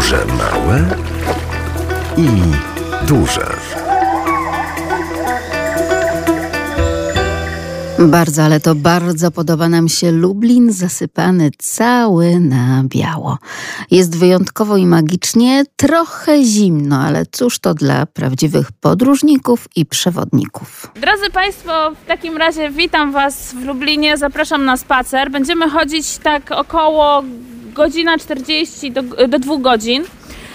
Duże, małe i duże. Bardzo, ale to bardzo podoba nam się Lublin zasypany cały na biało. Jest wyjątkowo i magicznie, trochę zimno, ale cóż to dla prawdziwych podróżników i przewodników. Drodzy Państwo, w takim razie witam Was w Lublinie, zapraszam na spacer. Będziemy chodzić tak około godzina 40 do, do dwóch godzin.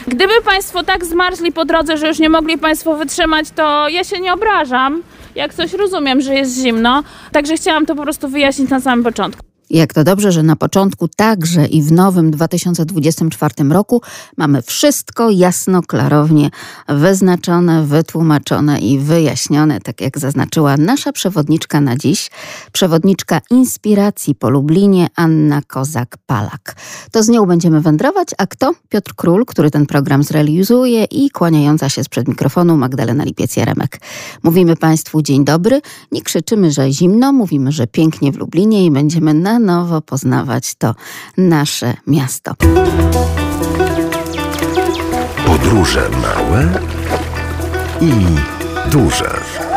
Gdyby Państwo tak zmarzli po drodze, że już nie mogli Państwo wytrzymać, to ja się nie obrażam. Jak coś rozumiem, że jest zimno, także chciałam to po prostu wyjaśnić na samym początku. Jak to dobrze, że na początku także i w nowym 2024 roku mamy wszystko jasno, klarownie wyznaczone, wytłumaczone i wyjaśnione, tak jak zaznaczyła nasza przewodniczka na dziś, przewodniczka inspiracji po Lublinie Anna Kozak-Palak. To z nią będziemy wędrować, a kto? Piotr Król, który ten program zrealizuje i kłaniająca się sprzed mikrofonu Magdalena Lipiec-Jaremek. Mówimy Państwu dzień dobry, nie krzyczymy, że zimno, mówimy, że pięknie w Lublinie i będziemy na nowo poznawać to nasze miasto. Podróże małe i duże.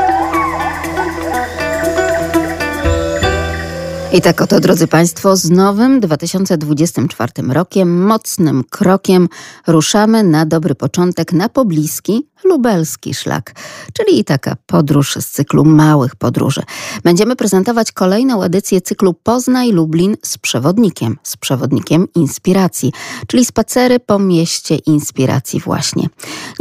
I tak oto, drodzy Państwo, z nowym 2024 rokiem, mocnym krokiem ruszamy na dobry początek na pobliski, lubelski szlak, czyli taka podróż z cyklu małych podróży. Będziemy prezentować kolejną edycję cyklu Poznaj Lublin z przewodnikiem, z przewodnikiem inspiracji, czyli spacery po mieście inspiracji właśnie.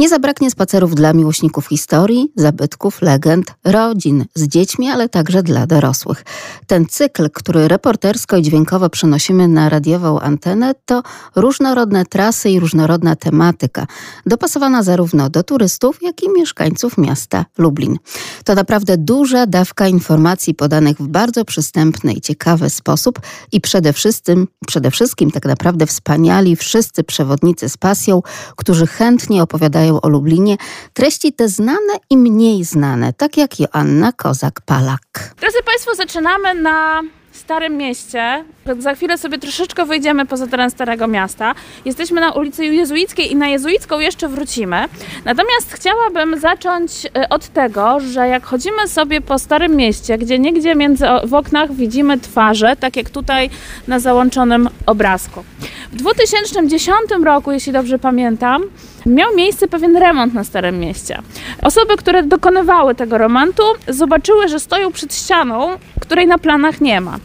Nie zabraknie spacerów dla miłośników historii, zabytków, legend, rodzin z dziećmi, ale także dla dorosłych. Ten cykl, który reportersko i dźwiękowo przenosimy na radiową antenę, to różnorodne trasy i różnorodna tematyka, dopasowana zarówno do turystów, jak i mieszkańców miasta Lublin. To naprawdę duża dawka informacji podanych w bardzo przystępny i ciekawy sposób i przede wszystkim, przede wszystkim tak naprawdę wspaniali wszyscy przewodnicy z pasją, którzy chętnie opowiadają o Lublinie, treści te znane i mniej znane, tak jak Joanna Kozak-Palak. Drodzy Państwo, zaczynamy na Starym Mieście. Za chwilę sobie troszeczkę wyjdziemy poza teren Starego Miasta. Jesteśmy na ulicy Jezuickiej i na Jezuicką jeszcze wrócimy. Natomiast chciałabym zacząć e, od tego, że jak chodzimy sobie po Starym Mieście, gdzie niegdzie między w oknach widzimy twarze, tak jak tutaj na załączonym obrazku. W 2010 roku, jeśli dobrze pamiętam, miał miejsce pewien remont na Starym Mieście. Osoby, które dokonywały tego remontu, zobaczyły, że stoją przed ścianą, której na planach nie ma.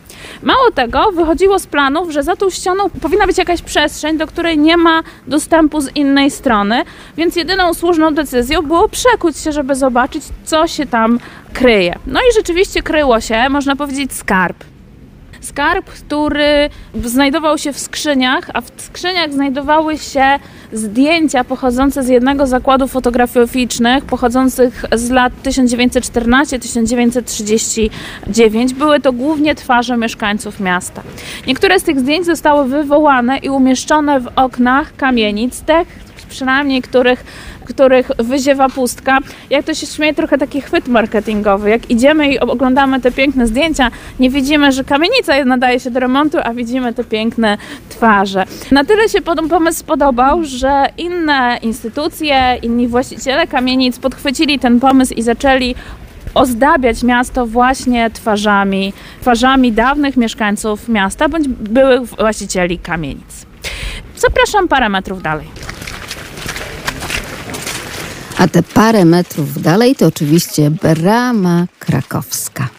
Mało tego, wychodziło z planów, że za tą ścianą powinna być jakaś przestrzeń, do której nie ma dostępu z innej strony, więc jedyną słuszną decyzją było przekuć się, żeby zobaczyć, co się tam kryje. No i rzeczywiście kryło się, można powiedzieć, skarb skarb, który znajdował się w skrzyniach, a w skrzyniach znajdowały się zdjęcia pochodzące z jednego z zakładów fotograficznych, pochodzących z lat 1914-1939. Były to głównie twarze mieszkańców miasta. Niektóre z tych zdjęć zostały wywołane i umieszczone w oknach kamienic, tych przynajmniej których których wyziewa pustka. Jak to się śmieje, trochę taki chwyt marketingowy. Jak idziemy i oglądamy te piękne zdjęcia, nie widzimy, że kamienica nadaje się do remontu, a widzimy te piękne twarze. Na tyle się pomysł spodobał, że inne instytucje, inni właściciele kamienic podchwycili ten pomysł i zaczęli ozdabiać miasto właśnie twarzami, twarzami dawnych mieszkańców miasta bądź byłych właścicieli kamienic. Zapraszam parę metrów dalej. A te parę metrów dalej to oczywiście brama krakowska.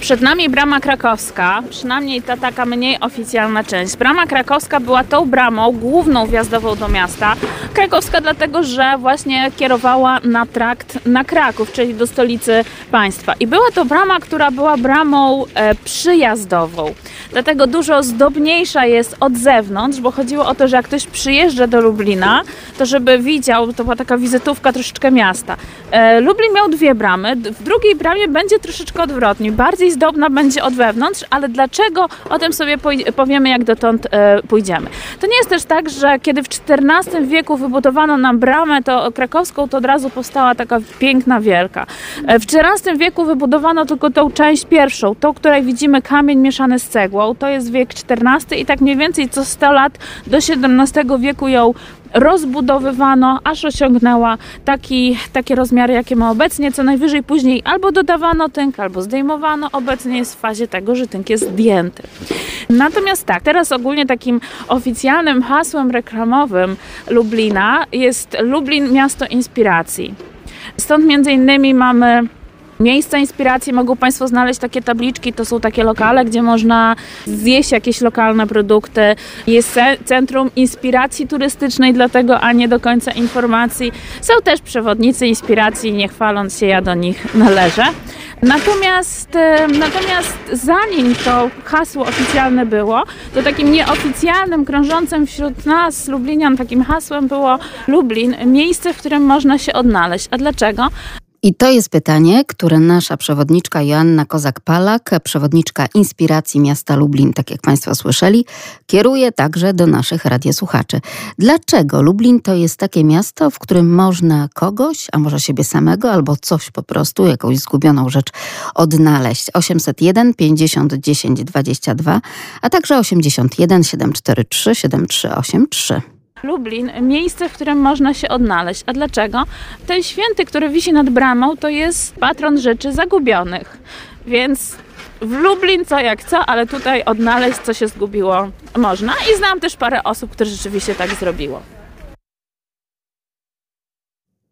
Przed nami brama krakowska, przynajmniej ta taka mniej oficjalna część. Brama krakowska była tą bramą główną wjazdową do miasta. Krakowska dlatego, że właśnie kierowała na trakt na Kraków, czyli do stolicy państwa. I była to brama, która była bramą e, przyjazdową. Dlatego dużo zdobniejsza jest od zewnątrz, bo chodziło o to, że jak ktoś przyjeżdża do Lublina, to żeby widział, to była taka wizytówka troszeczkę miasta. E, Lublin miał dwie bramy. W drugiej bramie będzie troszeczkę odwrotnie. Bardziej zdobna będzie od wewnątrz, ale dlaczego? O tym sobie powiemy, jak dotąd e, pójdziemy. To nie jest też tak, że kiedy w XIV wieku wybudowano nam bramę to krakowską, to od razu powstała taka piękna, wielka. E, w XIV wieku wybudowano tylko tą część pierwszą, tą, której widzimy kamień mieszany z cegłą. To jest wiek XIV i tak mniej więcej co 100 lat do XVII wieku ją rozbudowywano, aż osiągnęła taki, takie rozmiary, jakie ma obecnie. Co najwyżej później albo dodawano tynk, albo zdejmowano. Obecnie jest w fazie tego, że tynk jest zdjęty. Natomiast tak, teraz ogólnie takim oficjalnym hasłem reklamowym Lublina jest Lublin miasto inspiracji. Stąd między innymi mamy Miejsca inspiracji mogą Państwo znaleźć takie tabliczki, to są takie lokale, gdzie można zjeść jakieś lokalne produkty. Jest centrum inspiracji turystycznej, dlatego a nie do końca informacji. Są też przewodnicy inspiracji, nie chwaląc się, ja do nich należę. Natomiast, natomiast zanim to hasło oficjalne było, to takim nieoficjalnym, krążącym wśród nas, Lublinian, takim hasłem było Lublin, miejsce, w którym można się odnaleźć. A dlaczego? I to jest pytanie, które nasza przewodniczka Joanna Kozak-Palak, przewodniczka Inspiracji Miasta Lublin, tak jak Państwo słyszeli, kieruje także do naszych radiosłuchaczy. Dlaczego Lublin to jest takie miasto, w którym można kogoś, a może siebie samego, albo coś po prostu, jakąś zgubioną rzecz odnaleźć? 801 50 10 22, a także 81 743 7383. Lublin, miejsce, w którym można się odnaleźć. A dlaczego? Ten święty, który wisi nad bramą, to jest patron rzeczy zagubionych. Więc w Lublin co jak co, ale tutaj odnaleźć, co się zgubiło, można. I znam też parę osób, które rzeczywiście tak zrobiło.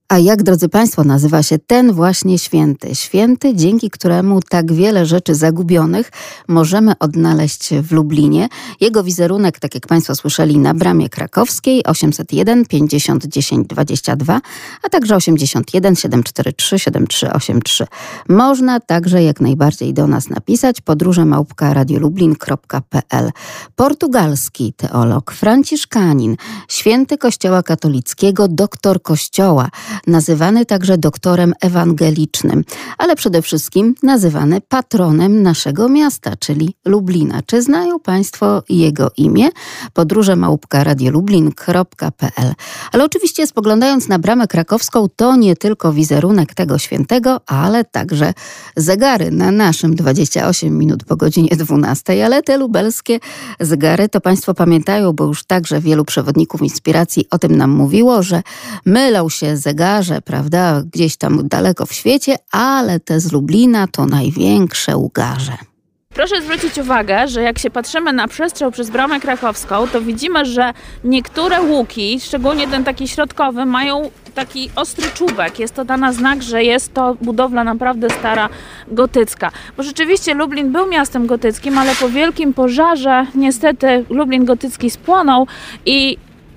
A jak, drodzy Państwo, nazywa się ten właśnie święty? Święty, dzięki któremu tak wiele rzeczy zagubionych możemy odnaleźć w Lublinie. Jego wizerunek, tak jak Państwo słyszeli, na bramie krakowskiej 801 50 10 22, a także 81 743 7383. Można także jak najbardziej do nas napisać podróże radiolublin.pl. Portugalski teolog, franciszkanin, święty Kościoła katolickiego, doktor Kościoła, nazywany także doktorem ewangelicznym, ale przede wszystkim nazywany patronem naszego miasta, czyli Lublina. Czy znają Państwo jego imię? Podróże małpka radiolublin.pl Ale oczywiście spoglądając na bramę krakowską, to nie tylko wizerunek tego świętego, ale także zegary na naszym 28 minut po godzinie 12, ale te lubelskie zegary to Państwo pamiętają, bo już także wielu przewodników inspiracji o tym nam mówiło, że mylą się zegary ugarze, prawda, gdzieś tam daleko w świecie, ale te z Lublina to największe ugarze. Proszę zwrócić uwagę, że jak się patrzymy na przestrzał przez bramę krakowską, to widzimy, że niektóre łuki, szczególnie ten taki środkowy, mają taki ostry czubek. Jest to dla nas znak, że jest to budowla naprawdę stara, gotycka. Bo rzeczywiście Lublin był miastem gotyckim, ale po wielkim pożarze niestety Lublin gotycki spłonął i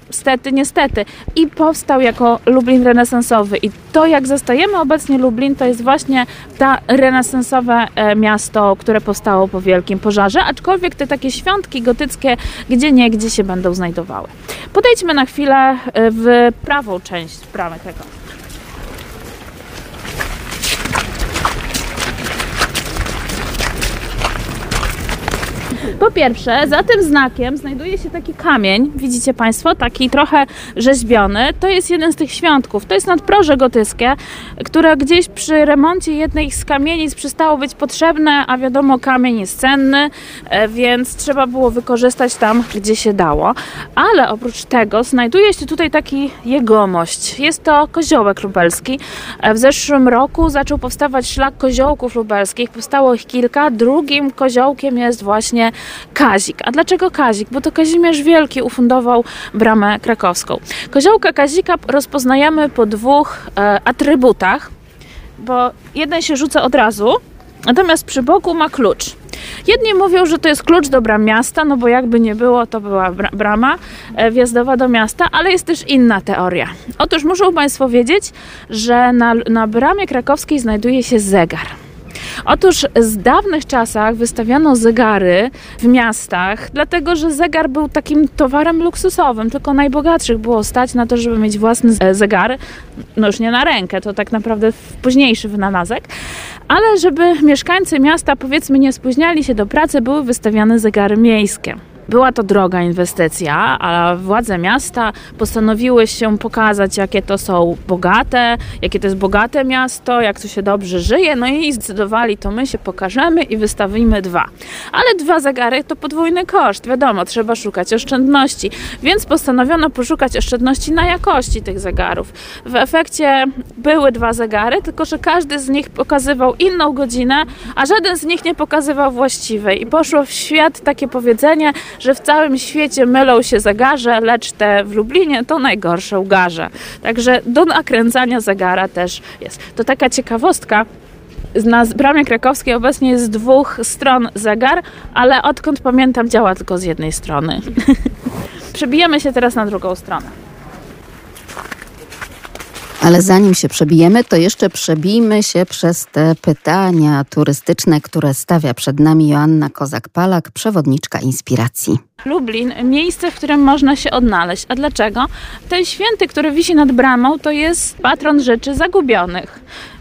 Stety, niestety. I powstał jako Lublin renesansowy. I to, jak zastajemy obecnie Lublin, to jest właśnie ta renesansowe e, miasto, które powstało po wielkim pożarze, aczkolwiek te takie świątki gotyckie gdzie nie, gdzie się będą znajdowały. Podejdźmy na chwilę e, w prawą część bramy tego. Po pierwsze, za tym znakiem znajduje się taki kamień, widzicie Państwo, taki trochę rzeźbiony. To jest jeden z tych świątków. To jest nadproże gotyckie, które gdzieś przy remoncie jednej z kamienic przestało być potrzebne, a wiadomo, kamień jest cenny, e, więc trzeba było wykorzystać tam, gdzie się dało. Ale oprócz tego znajduje się tutaj taki jegomość. Jest to koziołek lubelski. E, w zeszłym roku zaczął powstawać szlak koziołków lubelskich. Powstało ich kilka. Drugim koziołkiem jest właśnie Kazik. A dlaczego Kazik? Bo to Kazimierz Wielki ufundował bramę krakowską. Koziołka Kazika rozpoznajemy po dwóch e, atrybutach, bo jeden się rzuca od razu, natomiast przy boku ma klucz. Jedni mówią, że to jest klucz do bram miasta, no bo jakby nie było, to była brama e, wjazdowa do miasta, ale jest też inna teoria. Otóż muszą Państwo wiedzieć, że na, na bramie krakowskiej znajduje się zegar. Otóż z dawnych czasach wystawiano zegary w miastach, dlatego że zegar był takim towarem luksusowym, tylko najbogatszych było stać na to, żeby mieć własny zegar, no już nie na rękę, to tak naprawdę późniejszy wynalazek, ale żeby mieszkańcy miasta powiedzmy nie spóźniali się do pracy, były wystawiane zegary miejskie. Była to droga inwestycja, a władze miasta postanowiły się pokazać, jakie to są bogate, jakie to jest bogate miasto, jak to się dobrze żyje, no i zdecydowali, to my się pokażemy i wystawimy dwa. Ale dwa zegary to podwójny koszt, wiadomo, trzeba szukać oszczędności, więc postanowiono poszukać oszczędności na jakości tych zegarów. W efekcie były dwa zegary, tylko że każdy z nich pokazywał inną godzinę, a żaden z nich nie pokazywał właściwej. I poszło w świat takie powiedzenie, że w całym świecie mylą się zegarze, lecz te w Lublinie to najgorsze ugarze. Także do nakręcania zegara też jest. To taka ciekawostka. Na bramie krakowskiej obecnie jest z dwóch stron zegar, ale odkąd pamiętam działa tylko z jednej strony. Przebijemy się teraz na drugą stronę. Ale zanim się przebijemy, to jeszcze przebijmy się przez te pytania turystyczne, które stawia przed nami Joanna Kozak-Palak, przewodniczka inspiracji. Lublin, miejsce, w którym można się odnaleźć. A dlaczego? Ten święty, który wisi nad bramą, to jest patron rzeczy zagubionych.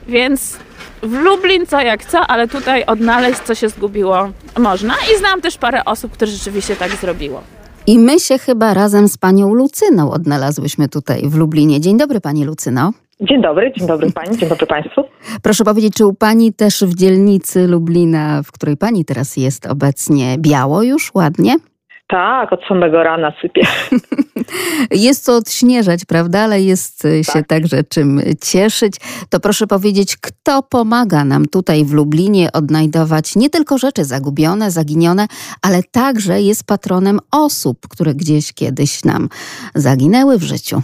Więc w Lublin co jak co, ale tutaj odnaleźć, co się zgubiło, można. I znam też parę osób, które rzeczywiście tak zrobiło. I my się chyba razem z panią Lucyną odnalazłyśmy tutaj w Lublinie. Dzień dobry, pani Lucyno. Dzień dobry, dzień dobry pani, dzień dobry państwu. Proszę powiedzieć, czy u pani też w dzielnicy Lublina, w której pani teraz jest obecnie, biało już ładnie? Tak, od samego rana sypie. jest co odśnieżać, prawda? Ale jest tak. się także czym cieszyć. To proszę powiedzieć, kto pomaga nam tutaj w Lublinie odnajdować nie tylko rzeczy zagubione, zaginione, ale także jest patronem osób, które gdzieś kiedyś nam zaginęły w życiu.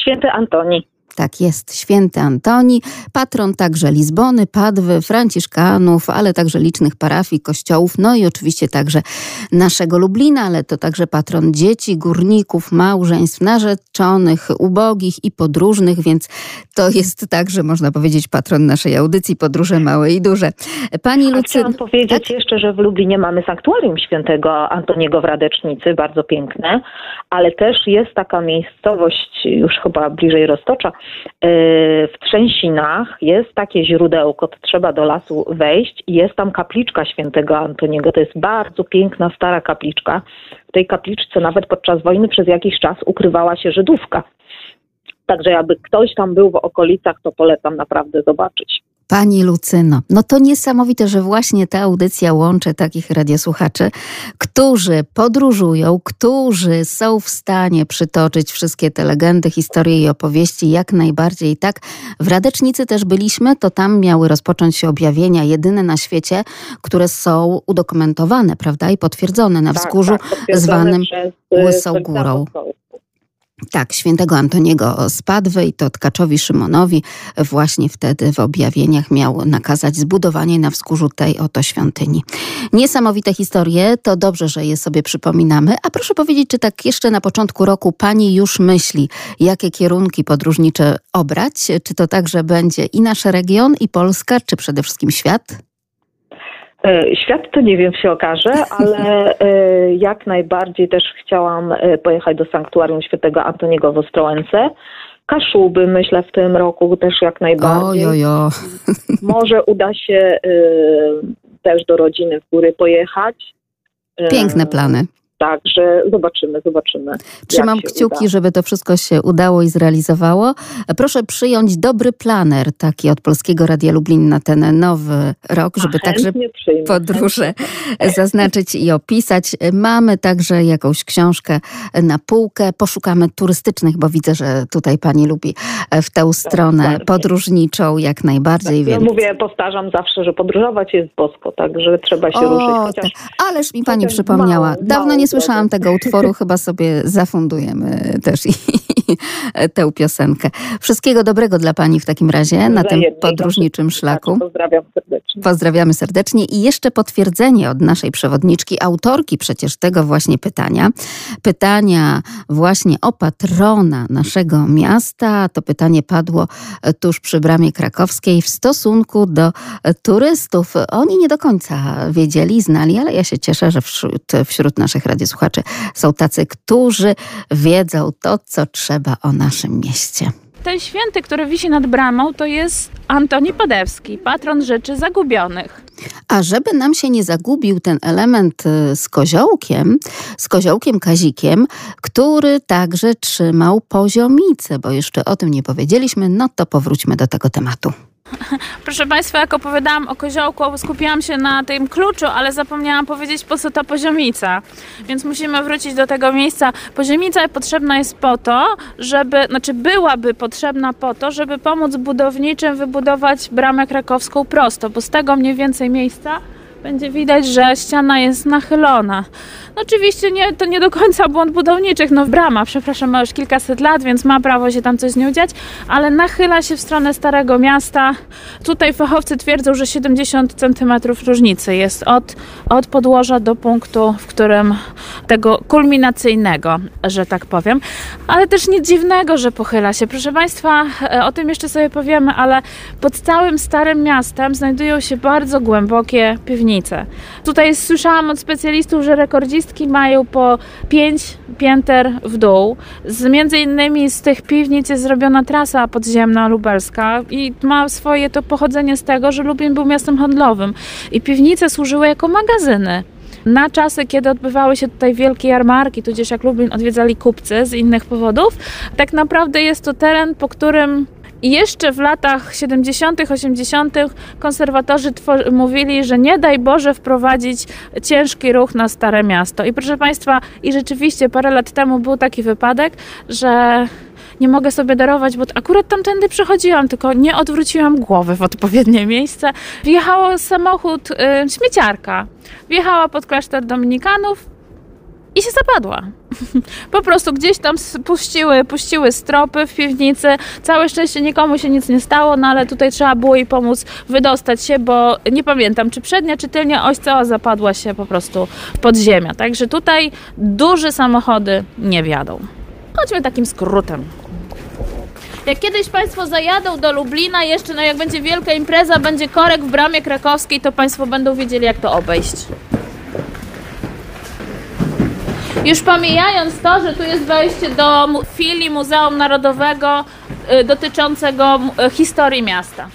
Święty Antoni. Tak jest, święty Antoni, patron także Lizbony, Padwy, Franciszkanów, ale także licznych parafii, kościołów, no i oczywiście także naszego Lublina, ale to także patron dzieci, górników, małżeństw, narzeczonych, ubogich i podróżnych, więc to jest także, można powiedzieć, patron naszej audycji Podróże Małe i Duże. Pani Lucy... Chciałam powiedzieć tak? jeszcze, że w Lublinie mamy sanktuarium świętego Antoniego w Radecznicy, bardzo piękne, ale też jest taka miejscowość, już chyba bliżej Roztocza, w Trzęsinach jest takie źródełko, to trzeba do lasu wejść i jest tam kapliczka świętego Antoniego. To jest bardzo piękna, stara kapliczka. W tej kapliczce nawet podczas wojny przez jakiś czas ukrywała się Żydówka. Także jakby ktoś tam był w okolicach, to polecam naprawdę zobaczyć. Pani Lucyno, no to niesamowite, że właśnie ta audycja łączy takich radiosłuchaczy, którzy podróżują, którzy są w stanie przytoczyć wszystkie te legendy, historie i opowieści jak najbardziej. Tak, w Radecznicy też byliśmy, to tam miały rozpocząć się objawienia, jedyne na świecie, które są udokumentowane, prawda, i potwierdzone na tak, wzgórzu tak, zwanym y, Łysą Górą. Tak, świętego Antoniego z Padwy i to Tkaczowi Szymonowi właśnie wtedy w objawieniach miał nakazać zbudowanie na wzgórzu tej oto świątyni. Niesamowite historie, to dobrze, że je sobie przypominamy. A proszę powiedzieć, czy tak jeszcze na początku roku pani już myśli, jakie kierunki podróżnicze obrać? Czy to także będzie i nasz region, i Polska, czy przede wszystkim świat? E, świat to nie wiem, się okaże, ale e, jak najbardziej też chciałam e, pojechać do sanktuarium świętego Antoniego w Ostrołęce. Kaszuby myślę w tym roku też jak najbardziej. Ojojo. Może uda się też do rodziny w góry pojechać. Piękne plany. Także zobaczymy, zobaczymy. Trzymam kciuki, uda. żeby to wszystko się udało i zrealizowało. Proszę przyjąć dobry planer taki od Polskiego Radia Lublin na ten nowy rok, żeby także przyjmę. podróże zaznaczyć i opisać. Mamy także jakąś książkę na półkę. Poszukamy turystycznych, bo widzę, że tutaj pani lubi w tę tak, stronę podróżniczą jak najbardziej. Tak, więc... Ja mówię, powtarzam zawsze, że podróżować jest bosko, także trzeba się o, ruszyć. Chociaż, tak. Ależ mi pani przypomniała. Mało, Dawno mało nie słyszałam tego utworu, chyba sobie zafundujemy też i tę piosenkę. Wszystkiego dobrego dla Pani w takim razie na tym podróżniczym szlaku. Pozdrawiam serdecznie. Pozdrawiamy serdecznie i jeszcze potwierdzenie od naszej przewodniczki, autorki przecież tego właśnie pytania. Pytania właśnie o patrona naszego miasta. To pytanie padło tuż przy bramie krakowskiej w stosunku do turystów. Oni nie do końca wiedzieli, znali, ale ja się cieszę, że wśród, wśród naszych radiosłuchaczy są tacy, którzy wiedzą to, co trzeba o naszym mieście. ten święty, który wisi nad bramą, to jest Antoni Padewski, patron rzeczy zagubionych. A żeby nam się nie zagubił ten element y, z koziołkiem, z koziołkiem Kazikiem, który także trzymał poziomicę, bo jeszcze o tym nie powiedzieliśmy, no to powróćmy do tego tematu. Proszę Państwa, jak opowiadałam o koziołku, skupiłam się na tym kluczu, ale zapomniałam powiedzieć, po co ta poziomica. Więc musimy wrócić do tego miejsca. Poziomica potrzebna jest po to, żeby, znaczy byłaby potrzebna po to, żeby pomóc budowniczym wybudować bramę krakowską prosto, bo z tego mniej więcej miejsca będzie widać, że ściana jest nachylona. No oczywiście nie, to nie do końca błąd budowniczych, no brama, przepraszam, ma już kilkaset lat, więc ma prawo się tam coś z nią dziać, ale nachyla się w stronę Starego Miasta. Tutaj fachowcy twierdzą, że 70 cm różnicy jest od, od podłoża do punktu, w którym tego kulminacyjnego, że tak powiem, ale też nic dziwnego, że pochyla się. Proszę Państwa, e, o tym jeszcze sobie powiemy, ale pod całym Starym Miastem znajdują się bardzo głębokie piwnice. Tutaj słyszałam od specjalistów, że rekordzistą piwnicki mają po 5 pięter w dół. Z, między innymi z tych piwnic jest zrobiona trasa podziemna lubelska i ma swoje to pochodzenie z tego, że Lublin był miastem handlowym i piwnice służyły jako magazyny na czasy, kiedy odbywały się tutaj wielkie jarmarki, tudzież jak Lublin odwiedzali kupcy z innych powodów, tak naprawdę jest to teren, po którym i jeszcze w latach 70., 80. konserwatorzy mówili, że nie daj Boże wprowadzić ciężki ruch na Stare Miasto. I proszę Państwa, i rzeczywiście parę lat temu był taki wypadek, że nie mogę sobie darować, bo akurat tamtędy przechodziłam, tylko nie odwróciłam głowy w odpowiednie miejsce. Wjechał samochód y, śmieciarka. Wjechała pod klasztor Dominikanów, i się zapadła. Po prostu gdzieś tam puściły, puściły stropy w piwnicy. Całe szczęście nikomu się nic nie stało, no ale tutaj trzeba było jej pomóc wydostać się, bo nie pamiętam, czy przednia, czy tylnia oś cała zapadła się po prostu pod ziemię. Także tutaj duże samochody nie wjadą. Chodźmy takim skrótem. Jak kiedyś Państwo zajadą do Lublina, jeszcze no jak będzie wielka impreza, będzie korek w bramie krakowskiej, to Państwo będą wiedzieli, jak to obejść. Już pomijając to, że tu jest wejście do filii Muzeum Narodowego y, dotyczącego y, historii miasta.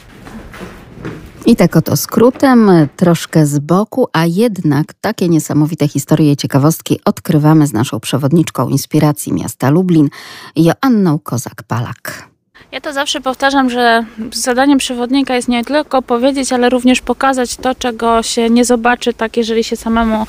I tak oto skrótem, troszkę z boku, a jednak takie niesamowite historie i ciekawostki odkrywamy z naszą przewodniczką inspiracji miasta Lublin, Joanną Kozak-Palak. Ja to zawsze powtarzam, że zadaniem przewodnika jest nie tylko powiedzieć, ale również pokazać to, czego się nie zobaczy, tak jeżeli się samemu,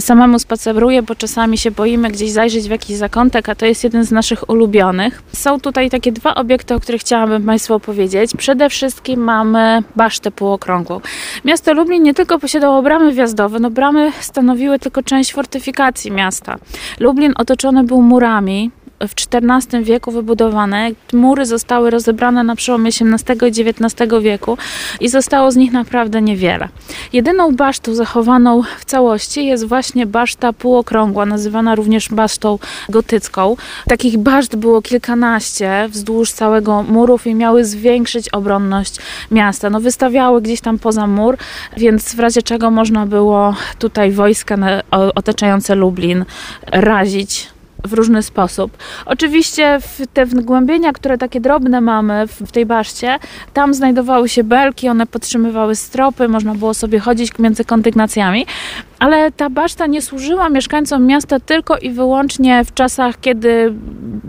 samemu spaceruje, bo czasami się boimy gdzieś zajrzeć w jakiś zakątek, a to jest jeden z naszych ulubionych. Są tutaj takie dwa obiekty, o których chciałabym Państwu opowiedzieć. Przede wszystkim mamy basztę półokrągłą. Miasto Lublin nie tylko posiadało bramy wjazdowe, no bramy stanowiły tylko część fortyfikacji miasta. Lublin otoczony był murami, w XIV wieku wybudowane. Mury zostały rozebrane na przełomie XVIII i XIX wieku i zostało z nich naprawdę niewiele. Jedyną basztą zachowaną w całości jest właśnie baszta półokrągła, nazywana również basztą gotycką. Takich baszt było kilkanaście wzdłuż całego murów i miały zwiększyć obronność miasta. No, wystawiały gdzieś tam poza mur, więc w razie czego można było tutaj wojska otaczające Lublin razić w różny sposób. Oczywiście te wgłębienia, które takie drobne mamy w tej baszcie, tam znajdowały się belki, one podtrzymywały stropy, można było sobie chodzić między kondygnacjami, ale ta baszta nie służyła mieszkańcom miasta tylko i wyłącznie w czasach, kiedy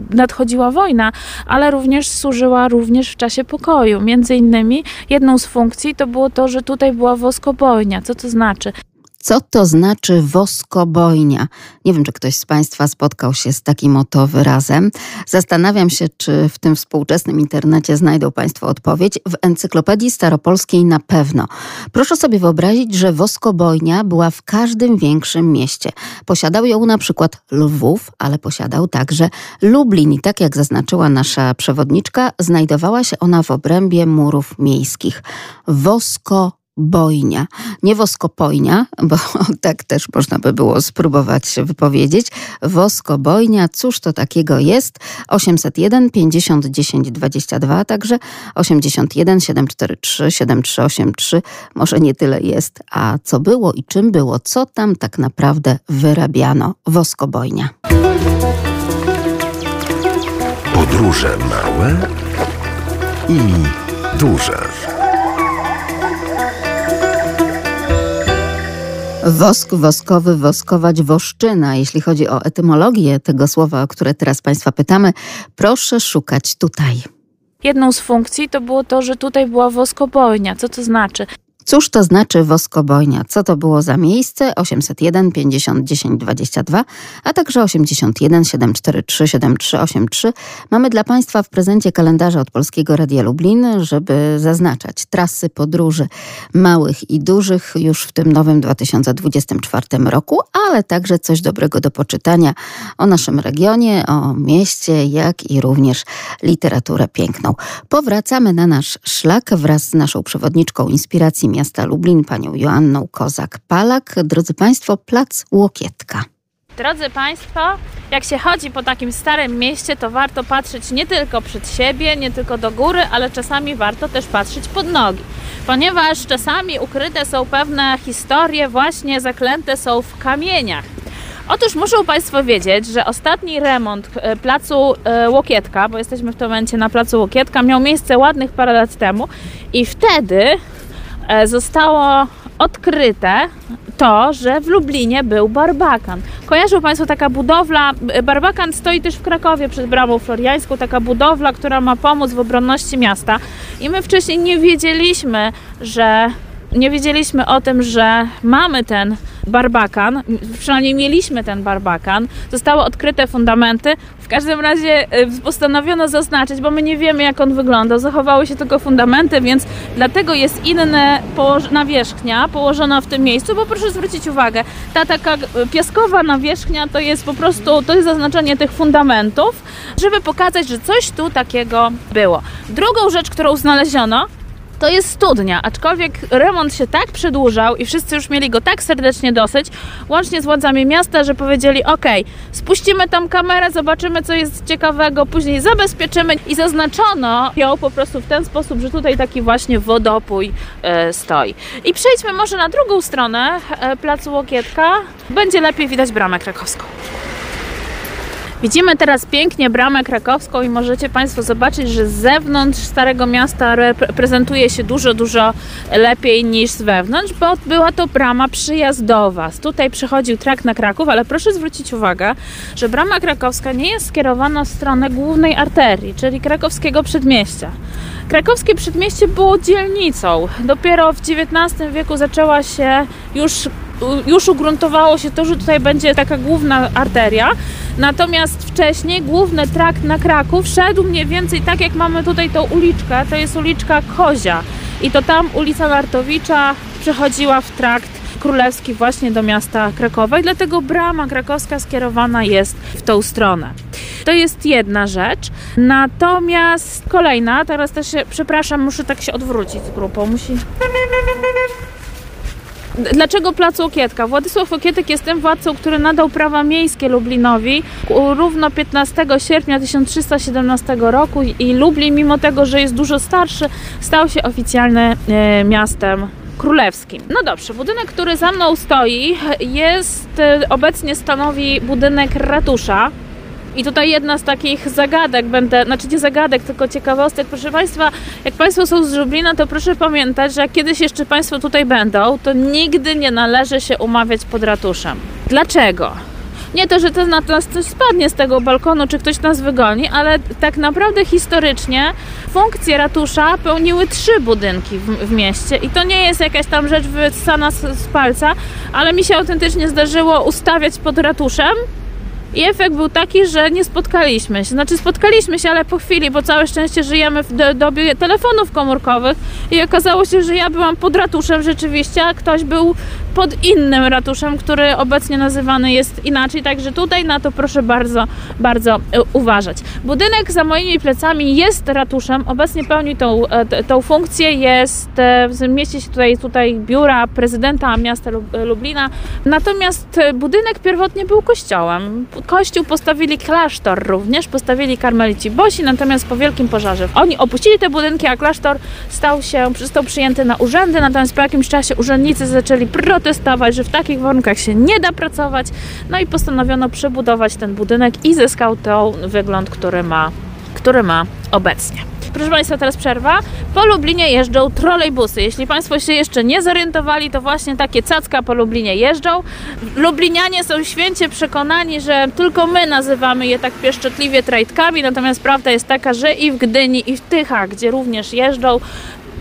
nadchodziła wojna, ale również służyła również w czasie pokoju. Między innymi jedną z funkcji to było to, że tutaj była woskobojnia. Co to znaczy? Co to znaczy woskobojnia? Nie wiem, czy ktoś z Państwa spotkał się z takim oto wyrazem. Zastanawiam się, czy w tym współczesnym internecie znajdą Państwo odpowiedź. W encyklopedii staropolskiej na pewno. Proszę sobie wyobrazić, że woskobojnia była w każdym większym mieście. Posiadał ją na przykład Lwów, ale posiadał także Lublin. I tak jak zaznaczyła nasza przewodniczka, znajdowała się ona w obrębie murów miejskich. Wosko bojnia. Nie woskopojnia, bo tak też można by było spróbować się wypowiedzieć. Woskobojnia, cóż to takiego jest? 801 50 10 22, także 81 743 7383. Może nie tyle jest, a co było i czym było, co tam tak naprawdę wyrabiano. Woskobojnia. Podróże małe i duże. Wosk, woskowy, woskować, woszczyna. Jeśli chodzi o etymologię tego słowa, o które teraz Państwa pytamy, proszę szukać tutaj. Jedną z funkcji to było to, że tutaj była woskobojnia. Co to znaczy? Cóż to znaczy woskobojnia? Co to było za miejsce? 801 50 10 22, a także 81 743 7383. Mamy dla Państwa w prezencie kalendarze od Polskiego Radia Lublin, żeby zaznaczać trasy podróży małych i dużych już w tym nowym 2024 roku, ale także coś dobrego do poczytania o naszym regionie, o mieście, jak i również literaturę piękną. Powracamy na nasz szlak wraz z naszą przewodniczką inspiracji miasta Lublin, panią Joanną Kozak-Palak. Drodzy Państwo, plac Łokietka. Drodzy Państwo, jak się chodzi po takim starym mieście, to warto patrzeć nie tylko przed siebie, nie tylko do góry, ale czasami warto też patrzeć pod nogi. Ponieważ czasami ukryte są pewne historie, właśnie zaklęte są w kamieniach. Otóż muszą Państwo wiedzieć, że ostatni remont e, placu e, Łokietka, bo jesteśmy w tym momencie na placu Łokietka, miał miejsce ładnych parę lat temu i wtedy zostało odkryte to, że w Lublinie był barbakan. Kojarzą Państwo taka budowla, barbakan stoi też w Krakowie przed bramą floriańską, taka budowla, która ma pomóc w obronności miasta i my wcześniej nie wiedzieliśmy, że nie wiedzieliśmy o tym, że mamy ten barbakan, przynajmniej mieliśmy ten barbakan, zostały odkryte fundamenty. W każdym razie y, postanowiono zaznaczyć, bo my nie wiemy jak on wyglądał, zachowały się tylko fundamenty, więc dlatego jest inna nawierzchnia położona w tym miejscu, bo proszę zwrócić uwagę, ta taka piaskowa nawierzchnia to jest po prostu, to jest zaznaczenie tych fundamentów, żeby pokazać, że coś tu takiego było. Drugą rzecz, którą znaleziono, to jest studnia, aczkolwiek remont się tak przedłużał i wszyscy już mieli go tak serdecznie dosyć, łącznie z władzami miasta, że powiedzieli: OK, spuścimy tam kamerę, zobaczymy, co jest ciekawego, później zabezpieczymy i zaznaczono ją po prostu w ten sposób, że tutaj taki właśnie wodopój e, stoi. I przejdźmy może na drugą stronę e, placu Łokietka, będzie lepiej widać bramę krakowską. Widzimy teraz pięknie bramę krakowską i możecie Państwo zobaczyć, że z zewnątrz Starego Miasta prezentuje się dużo, dużo lepiej niż z wewnątrz, bo była to brama przyjazdowa. Tutaj przychodził trakt na Kraków, ale proszę zwrócić uwagę, że brama krakowska nie jest skierowana w stronę głównej arterii, czyli krakowskiego przedmieścia. Krakowskie przedmieście było dzielnicą. Dopiero w XIX wieku zaczęła się już już ugruntowało się to, że tutaj będzie taka główna arteria. Natomiast wcześniej główny trakt na Kraków szedł mniej więcej tak, jak mamy tutaj tą uliczkę. To jest uliczka Kozia. I to tam ulica Wartowicza przechodziła w trakt królewski właśnie do miasta Krakowa i dlatego brama krakowska skierowana jest w tą stronę. To jest jedna rzecz. Natomiast kolejna, teraz też się, przepraszam, muszę tak się odwrócić z grupą. Musi... Dlaczego Placu Okietka? Władysław Okietek jest tym władcą, który nadał prawa miejskie Lublinowi równo 15 sierpnia 1317 roku i Lublin, mimo tego, że jest dużo starszy, stał się oficjalnie e, miastem królewskim. No dobrze, budynek, który za mną stoi, jest e, obecnie stanowi budynek ratusza. I tutaj jedna z takich zagadek będę, znaczy nie zagadek, tylko ciekawostek. Proszę Państwa, jak Państwo są z Lublina, to proszę pamiętać, że jak kiedyś jeszcze Państwo tutaj będą, to nigdy nie należy się umawiać pod ratuszem. Dlaczego? Nie to, że to na nas coś spadnie z tego balkonu, czy ktoś nas wygoni, ale tak naprawdę historycznie funkcję ratusza pełniły trzy budynki w, w mieście i to nie jest jakaś tam rzecz wyssana z, z palca, ale mi się autentycznie zdarzyło ustawiać pod ratuszem i efekt był taki, że nie spotkaliśmy się. Znaczy spotkaliśmy się, ale po chwili, bo całe szczęście żyjemy w dobie telefonów komórkowych i okazało się, że ja byłam pod ratuszem rzeczywiście, a ktoś był pod innym ratuszem, który obecnie nazywany jest inaczej. Także tutaj na to proszę bardzo, bardzo e, uważać. Budynek za moimi plecami jest ratuszem, obecnie pełni tą, e, tą funkcję. Jest, e, mieści się tutaj, tutaj biura prezydenta miasta Lublina. Natomiast budynek pierwotnie był kościołem. Kościół postawili klasztor również, postawili karmelici bosi, natomiast po wielkim pożarze oni opuścili te budynki, a klasztor stał się, został przyjęty na urzędy, natomiast po jakimś czasie urzędnicy zaczęli protestować, że w takich warunkach się nie da pracować, no i postanowiono przebudować ten budynek i zyskał to wygląd, który ma, który ma obecnie. proszę Państwa, teraz przerwa. Po Lublinie jeżdżą trolejbusy. Jeśli Państwo się jeszcze nie zorientowali, to właśnie takie cacka po Lublinie jeżdżą. Lublinianie są święcie przekonani, że tylko my nazywamy je tak pieszczotliwie trajtkami, natomiast prawda jest taka, że i w Gdyni, i w Tychach, gdzie również jeżdżą,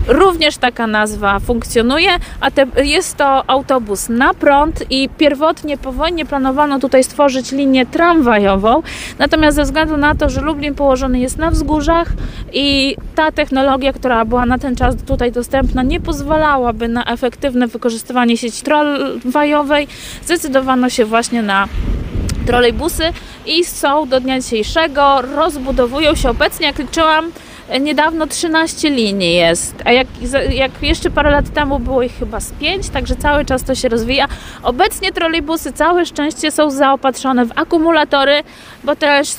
Również taka nazwa funkcjonuje, a te, jest to autobus na prąd i pierwotnie po wojnie planowano tutaj stworzyć linię tramwajową, natomiast ze względu na to, że Lublin położony jest na wzgórzach i ta technologia, która była na ten czas tutaj dostępna, nie pozwalałaby na efektywne wykorzystywanie sieci tramwajowej, zdecydowano się właśnie na trolejbusy i są do dnia dzisiejszego, rozbudowują się. Obecnie, jak liczyłam, niedawno 13 linii jest, a jak, jak jeszcze parę lat temu było ich chyba z 5, także cały czas to się rozwija. Obecnie trolejbusy całe szczęście są zaopatrzone w akumulatory, bo też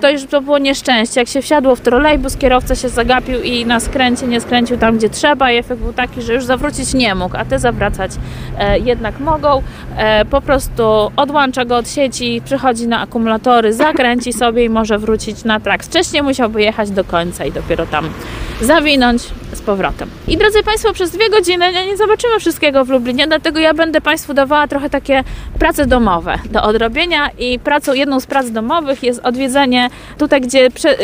to już to było nieszczęście. Jak się wsiadło w trolejbus, kierowca się zagapił i na skręcie nie skręcił tam, gdzie trzeba i efekt był taki, że już zawrócić nie mógł, a te zawracać e, jednak mogą. E, po prostu odłącza go od sieci, przychodzi na akumulatory, zakręci sobie i może wrócić na trak. Wcześniej musiałby jechać do końca i dopiero tam zawinąć z powrotem. I drodzy Państwo, przez dwie godziny nie zobaczymy wszystkiego w Lublinie, dlatego ja będę Państwu dawała trochę takie prace domowe do odrobienia i pracą, jedną z prac domowych jest odwiedzenie tutaj, gdzie prze,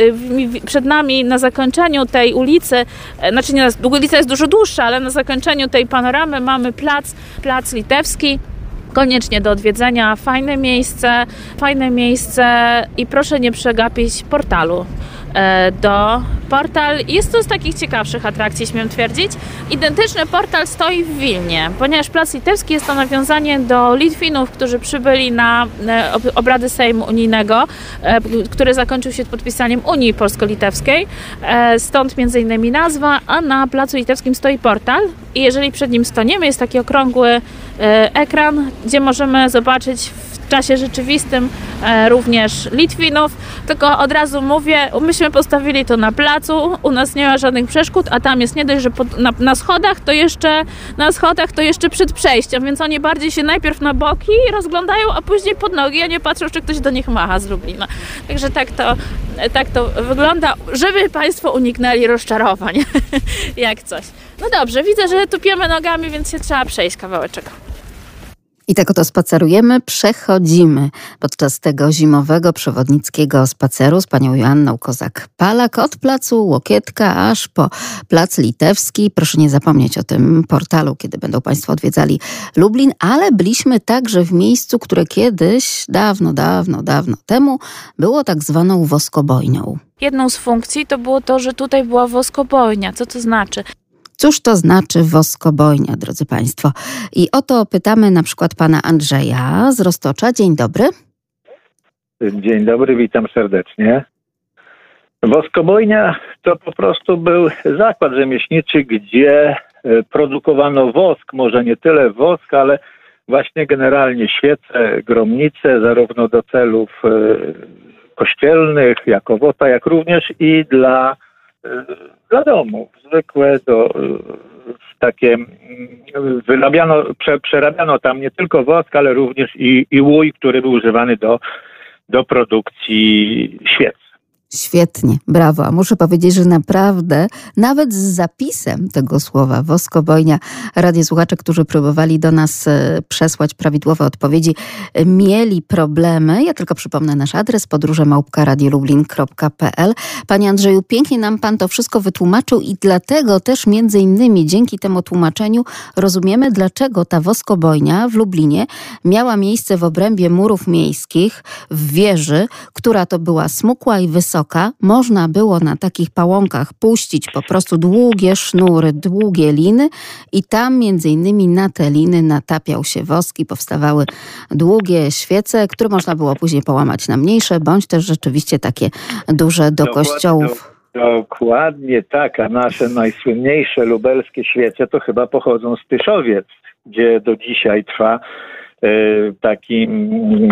przed nami na zakończeniu tej ulicy, e, znaczy nie, ulica jest dużo dłuższa, ale na zakończeniu tej panoramy mamy plac, plac litewski koniecznie do odwiedzenia. Fajne miejsce, fajne miejsce i proszę nie przegapić portalu. E, do portal. Jest to z takich ciekawszych atrakcji, śmiem twierdzić. Identyczny portal stoi w Wilnie, ponieważ Plac Litewski jest to nawiązanie do Litwinów, którzy przybyli na e, obrady Sejmu Unijnego, e, który zakończył się podpisaniem Unii Polsko-Litewskiej. Stąd między innymi nazwa, a na Placu Litewskim stoi portal i jeżeli przed nim stoniemy, jest taki okrągły ekran, gdzie możemy zobaczyć w czasie rzeczywistym e, również Litwinów, tylko od razu mówię, myśmy postawili to na placu, u nas nie ma żadnych przeszkód, a tam jest nie dość, że pod, na, na, schodach, to jeszcze na schodach to jeszcze przed przejściem, więc oni bardziej się najpierw na boki rozglądają, a później pod nogi, a nie patrzą, czy ktoś do nich macha z Lublina. Także tak to, tak to wygląda, żeby Państwo uniknęli rozczarowań, jak coś. No dobrze, widzę, że tupiemy nogami, więc się trzeba przejść kawałeczek. I tak oto spacerujemy, przechodzimy podczas tego zimowego przewodnickiego spaceru z panią Joanną Kozak-Palak od placu Łokietka aż po plac Litewski. Proszę nie zapomnieć o tym portalu, kiedy będą państwo odwiedzali Lublin, ale byliśmy także w miejscu, które kiedyś, dawno, dawno, dawno temu było tak zwaną woskobojnią. Jedną z funkcji to było to, że tutaj była woskobojnia. Co to znaczy? Cóż to znaczy woskobojnia, drodzy Państwo? I o to pytamy na przykład pana Andrzeja z Roztocza. Dzień dobry. Dzień dobry, witam serdecznie. Woskobojnia to po prostu był zakład rzemieślniczy, gdzie e, produkowano wosk, może nie tyle wosk, ale właśnie generalnie świece, gromnice, zarówno do celów e, kościelnych, jako wota, jak również i dla dla domów, zwykłe, do, takie mm, wyrabiano, prze, przerabiano tam nie tylko wosk, ale również i, i łój, który był używany do, do produkcji świec. Świetnie, brawo. A muszę powiedzieć, że naprawdę nawet z zapisem tego słowa woskobojnia radiosłuchacze, którzy próbowali do nas e, przesłać prawidłowe odpowiedzi, e, mieli problemy. Ja tylko przypomnę nasz adres podróże małpka.radiolublin.pl. Panie Andrzeju, pięknie nam pan to wszystko wytłumaczył i dlatego też między innymi dzięki temu tłumaczeniu rozumiemy, dlaczego ta woskobojnia w Lublinie miała miejsce w obrębie murów miejskich w wieży, która to była smukła i wysoka wysoka, można było na takich pałąkach puścić po prostu długie sznury, długie liny i tam między innymi na te liny natapiał się wosk i powstawały długie świece, które można było później połamać na mniejsze, bądź też rzeczywiście takie duże do kościołów. Dokładnie tak, a nasze najsłynniejsze lubelskie świece to chyba pochodzą z Tyszowiec, gdzie do dzisiaj trwa taki mm,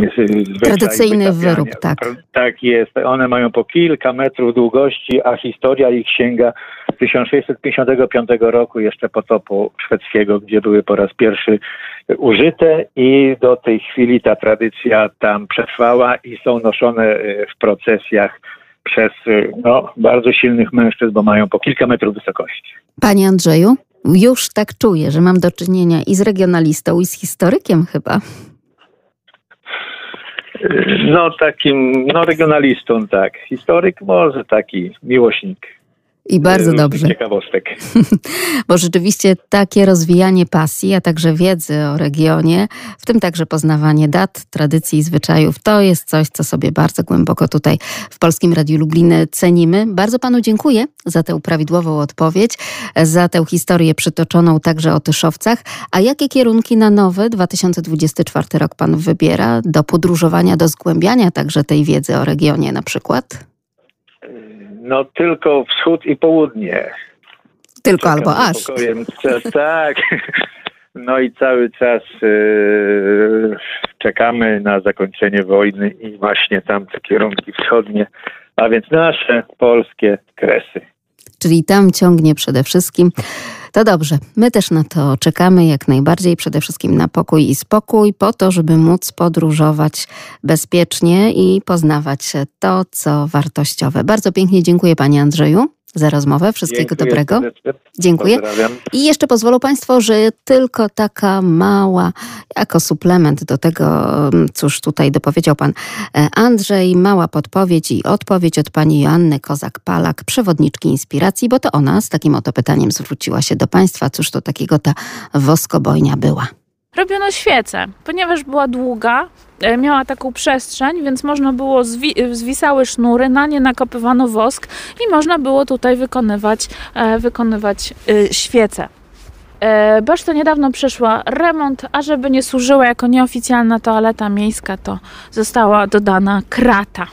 tradycyjny wyrób, tak. Tak jest. One mają po kilka metrów długości, a historia ich sięga 1655 roku, jeszcze potopu szwedzkiego, gdzie były po raz pierwszy użyte i do tej chwili ta tradycja tam przetrwała i są noszone e, w procesjach przez no, bardzo silnych mężczyzn, bo mają po kilka metrów wysokości. Panie Andrzeju, już tak czuję, że mam do czynienia i z regionalistą, i z historykiem chyba. No takim, no regionalistą, tak. Historyk może taki miłośnik. I bardzo dobrze. Ciekawostek. Bo rzeczywiście takie rozwijanie pasji, a także wiedzy o regionie, w tym także poznawanie dat, tradycji i zwyczajów, to jest coś, co sobie bardzo głęboko tutaj w Polskim Radiu Lubliny cenimy. Bardzo panu dziękuję za tę prawidłową odpowiedź, za tę historię przytoczoną także o Tyszowcach. A jakie kierunki na nowy 2024 rok pan wybiera do podróżowania, do zgłębiania także tej wiedzy o regionie na przykład? No tylko wschód i południe. Tylko Czekam albo aż. Tak. No i cały czas yy, czekamy na zakończenie wojny i właśnie tamte kierunki wschodnie, a więc nasze polskie kresy. Czyli tam ciągnie przede wszystkim. To dobrze, my też na to czekamy jak najbardziej, przede wszystkim na pokój i spokój, po to, żeby móc podróżować bezpiecznie i poznawać to, co wartościowe. Bardzo pięknie dziękuję Panie Andrzeju za rozmowę. Wszystkiego Dziękuję dobrego. Dziękuję. I jeszcze pozwolą Państwo, że tylko taka mała, jako suplement do tego, mm, cóż tutaj dopowiedział Pan e, Andrzej, mała podpowiedź i odpowiedź od Pani Joanny Kozak-Palak, przewodniczki inspiracji, bo to ona z takim oto pytaniem zwróciła się do Państwa. Cóż to takiego ta woskobojnia była? Robiono świecę, ponieważ była długa, e, miała taką przestrzeń, więc można było, zwi- zwisały sznury, na nie nakopywano wosk i można było tutaj wykonywać, e, wykonywać e, świece. Beszta niedawno przeszła remont, a żeby nie służyła jako nieoficjalna toaleta miejska, to została dodana krata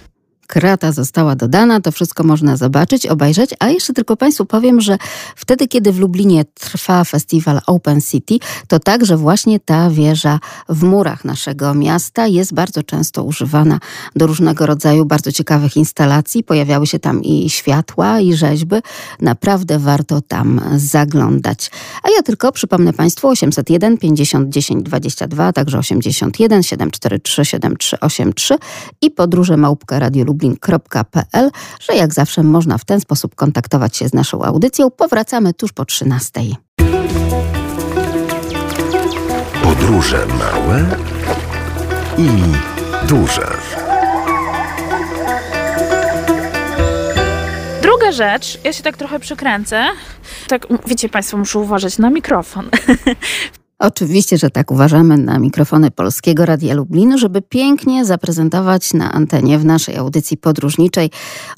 krata została dodana, to wszystko można zobaczyć, obejrzeć, a jeszcze tylko Państwu powiem, że wtedy, kiedy w Lublinie trwa festiwal Open City, to także właśnie ta wieża w murach naszego miasta jest bardzo często używana do różnego rodzaju bardzo ciekawych instalacji. Pojawiały się tam i światła, i rzeźby. Naprawdę warto tam zaglądać. A ja tylko przypomnę Państwu 801 50 10 22, także 81 743 7383 i podróże małpka Radio lublin.pl, że jak zawsze można w ten sposób kontaktować się z naszą audycją. Powracamy tuż po 13. Podróże małe i duże. Druga rzecz, ja się tak trochę przykręcę. Tak, wiecie Państwo, muszę uważać na mikrofon. Oczywiście, że tak uważamy na mikrofony Polskiego Radia Lublin, żeby pięknie zaprezentować na antenie w naszej audycji podróżniczej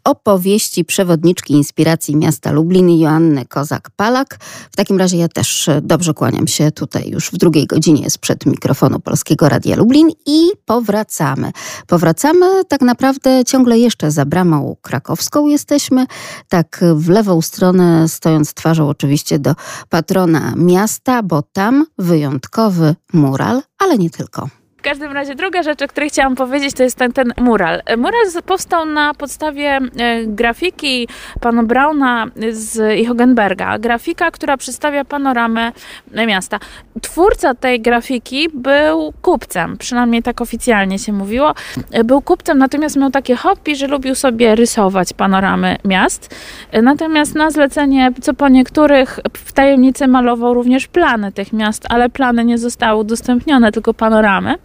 opowieści przewodniczki inspiracji miasta Lublin Joanny Kozak-Palak. W takim razie ja też dobrze kłaniam się tutaj już w drugiej godzinie sprzed mikrofonu Polskiego Radia Lublin i powracamy. Powracamy tak naprawdę ciągle jeszcze za bramą krakowską jesteśmy, tak w lewą stronę stojąc twarzą oczywiście do patrona miasta, bo tam wy wyjątkowy mural, ale nie tylko każdym razie druga rzecz, o której chciałam powiedzieć, to jest ten, ten mural. Mural powstał na podstawie e, grafiki pana Brauna z Hogenberga. Grafika, która przedstawia panoramę miasta. Twórca tej grafiki był kupcem, przynajmniej tak oficjalnie się mówiło. Był kupcem, natomiast miał takie hobby, że lubił sobie rysować panoramy miast. Natomiast na zlecenie, co po niektórych, w tajemnicy malował również plany tych miast, ale plany nie zostały udostępnione, tylko panoramy.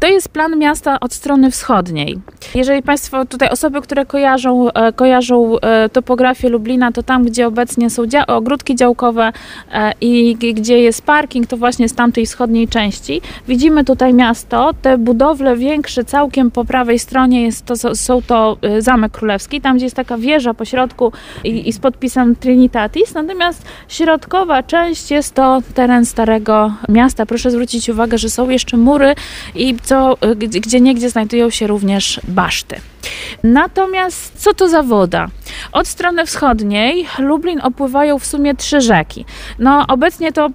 To jest plan miasta od strony wschodniej. Jeżeli Państwo tutaj osoby, które kojarzą, e, kojarzą e, topografię Lublina, to tam, gdzie obecnie są dzia ogródki działkowe e, i gdzie jest parking, to właśnie z tamtej wschodniej części. Widzimy tutaj miasto, te budowle większe całkiem po prawej stronie jest to, są to Zamek Królewski, tam gdzie jest taka wieża po środku i, i z podpisem Trinitatis, natomiast środkowa część jest to teren Starego Miasta. Proszę zwrócić uwagę, że są jeszcze mury i co, y, gdzie niegdzie znajdują się również baszty. Natomiast co to za woda? Od strony wschodniej Lublin opływają w sumie trzy rzeki. No obecnie to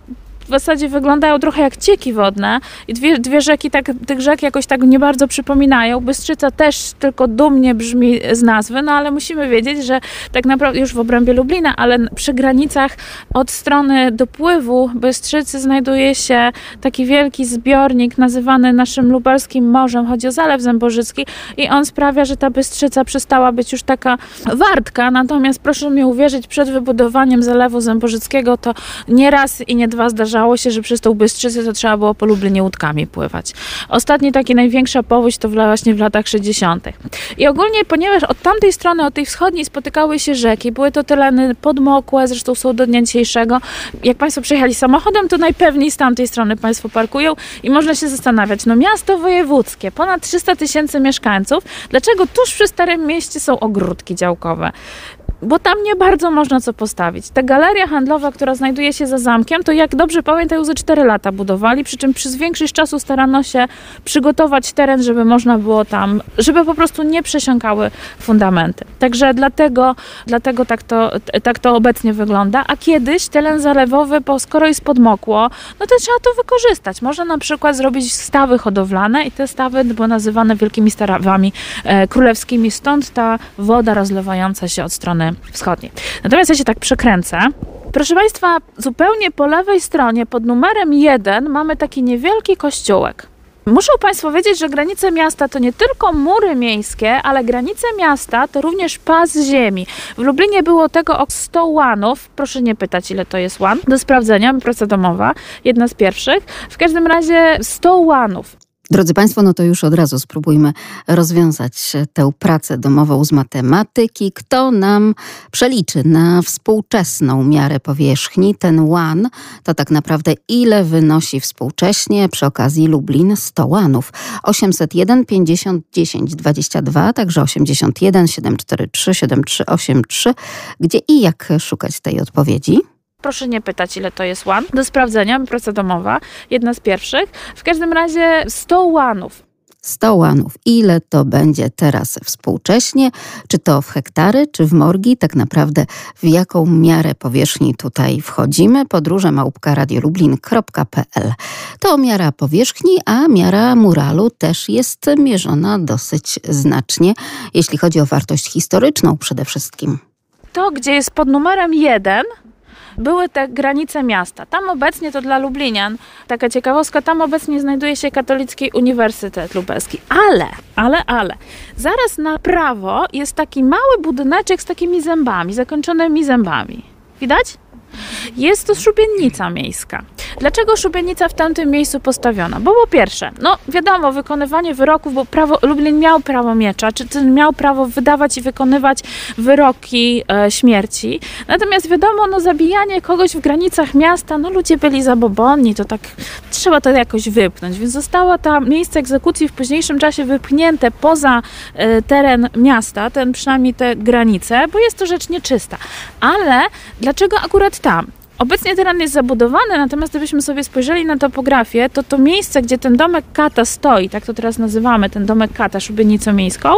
zasadzie wyglądają trochę jak cieki wodne i dwie, dwie rzeki tak, tych rzek jakoś tak nie bardzo przypominają. Bystrzyca też tylko dumnie brzmi z nazwy, no ale musimy wiedzieć, że tak naprawdę już w obrębie Lublina, ale przy granicach od strony dopływu Bystrzycy znajduje się taki wielki zbiornik nazywany naszym lubelskim morzem. Chodzi o Zalew Zębożycki i on sprawia, że ta Bystrzyca przestała być już taka wartka. Natomiast proszę mi uwierzyć, przed wybudowaniem Zalewu Zębożyckiego to nie raz i nie dwa zdarzało się, że przez tą Bystrzycę to trzeba było po Lublinie łódkami pływać. Ostatni taki największa powódź to właśnie w latach 60. I ogólnie, ponieważ od tamtej strony, od tej wschodniej spotykały się rzeki, były to tereny podmokłe, zresztą są do dnia dzisiejszego. Jak Państwo przyjechali samochodem, to najpewniej z tamtej strony Państwo parkują i można się zastanawiać, no miasto wojewódzkie, ponad 300 tysięcy mieszkańców, dlaczego tuż przy Starym Mieście są ogródki działkowe? Bo tam nie bardzo można co postawić. Ta galeria handlowa, która znajduje się za zamkiem, to jak dobrze pamiętam, ze 4 lata budowali, przy czym przez większość czasu starano się przygotować teren, żeby można było tam, żeby po prostu nie przesiąkały fundamenty. Także dlatego, dlatego tak, to, tak to obecnie wygląda. A kiedyś teren zalewowy, bo skoro jest podmokło, no to trzeba to wykorzystać. Można na przykład zrobić stawy hodowlane i te stawy były nazywane wielkimi stawami e, królewskimi, stąd ta woda rozlewająca się od strony wschodniej. Natomiast ja się tak przekręcę. Proszę Państwa, zupełnie po lewej stronie pod numerem 1 mamy taki niewielki kościółek. Muszą Państwo wiedzieć, że granice miasta to nie tylko mury miejskie, ale granice miasta to również pas ziemi. W Lublinie było tego o 100 łanów. Proszę nie pytać, ile to jest łan. Do sprawdzenia, praca domowa, jedna z pierwszych. W każdym razie 100 łanów. Drodzy Państwo, no to już od razu spróbujmy rozwiązać tę pracę domową z matematyki. Kto nam przeliczy na współczesną miarę powierzchni ten łan, to tak naprawdę ile wynosi współcześnie przy okazji Lublin 100 łanów? 801 50 10 22, także 81 743 7383. Gdzie i jak szukać tej odpowiedzi? Proszę nie pytać, ile to jest łan. Do sprawdzenia, praca domowa, jedna z pierwszych. W każdym razie 100 łanów. 100 łanów. Ile to będzie teraz współcześnie? Czy to w hektary, czy w morgi? Tak naprawdę w jaką miarę powierzchni tutaj wchodzimy? Podróże małpka radiolublin.pl To miara powierzchni, a miara muralu też jest mierzona dosyć znacznie, jeśli chodzi o wartość historyczną przede wszystkim. To, gdzie jest pod numerem 1, były te granice miasta. Tam obecnie to dla Lublinian, taka ciekawostka, tam obecnie znajduje się Katolicki Uniwersytet Lubelski. Ale, ale, ale, zaraz na prawo jest taki mały budyneczek z takimi zębami, zakończonymi zębami. Widać? Jest to szubienica miejska. Dlaczego szubienica w tamtym miejscu postawiona? Bo po pierwsze, no wiadomo, wykonywanie wyroków, bo prawo, Lublin miał prawo miecza, czy miał prawo wydawać i wykonywać wyroki e, śmierci. Natomiast wiadomo, no zabijanie kogoś w granicach miasta, no ludzie byli zabobonni, to tak trzeba to jakoś wypchnąć, więc zostało to miejsce egzekucji w późniejszym czasie wypchnięte poza e, teren miasta, ten przynajmniej te granice, bo jest to rzecz nieczysta. Ale dlaczego akurat tam? Obecnie teren jest zabudowany, natomiast gdybyśmy sobie spojrzeli na topografię, to to miejsce, gdzie ten domek Kata stoi, tak to teraz nazywamy, ten domek Kata, szubienicą miejską,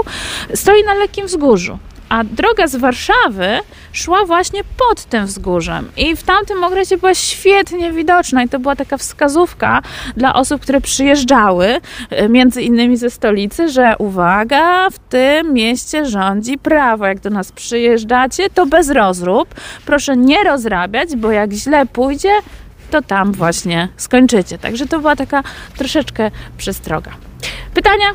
stoi na lekkim wzgórzu a droga z Warszawy szła właśnie pod tym wzgórzem. I w tamtym okresie była świetnie widoczna i to była taka wskazówka dla osób, które przyjeżdżały, e, między innymi ze stolicy, że uwaga, w tym mieście rządzi prawo. Jak do nas przyjeżdżacie, to bez rozrób. Proszę nie rozrabiać, bo jak źle pójdzie, to tam właśnie skończycie. Także to była taka troszeczkę przestroga. Pytania?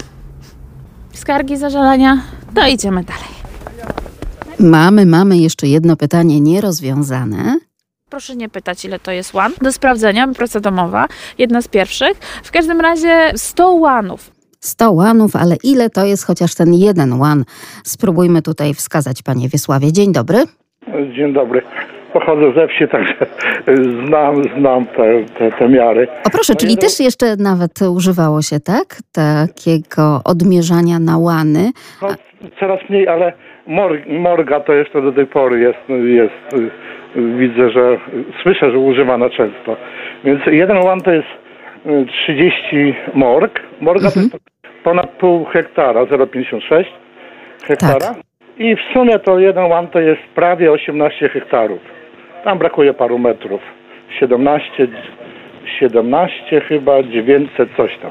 Skargi, zażalenia? To idziemy dalej. Mamy, mamy jeszcze jedno pytanie nierozwiązane. Proszę nie pytać, ile to jest łan. Do sprawdzenia, praca domowa, jedna z pierwszych. W każdym razie 100 łanów. 100 łanów, ale ile to jest chociaż ten jeden łan? Spróbujmy tutaj wskazać, panie Wiesławie. Dzień dobry. Dzień dobry. Pochodzę ze wsi, także znam, znam te, te, te miary. O proszę, czyli no, też jeszcze nawet używało się, tak? Takiego odmierzania na łany. No, coraz mniej, ale morga to jeszcze do tej pory jest, jest widzę, że słyszę, że używana często. Więc jeden łan to jest 30 y, morg. Morga mhm. to jest ponad pół hektara, 0,56 hektara. Tak. I w sumie to jeden łan to jest prawie 18 hektarów. Tam brakuje paru metrów. 17, 17 chyba 900 coś tam.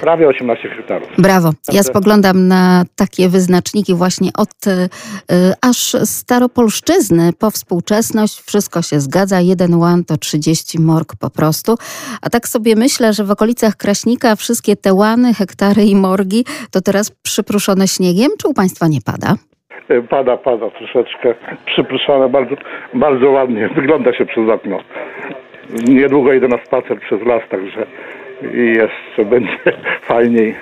Prawie 18 hektarów. Brawo. Ja spoglądam na takie wyznaczniki właśnie od y, aż staropolszczyzny po współczesność. Wszystko się zgadza. Jeden łan to 30 morg po prostu. A tak sobie myślę, że w okolicach Kraśnika wszystkie te łany, hektary i morgi to teraz przypruszone śniegiem. Czy u Państwa nie pada? Pada, pada troszeczkę. Przypruszone bardzo, bardzo ładnie. Wygląda się przez okno. Niedługo idę na spacer przez las, także jeszcze będzie fajniej.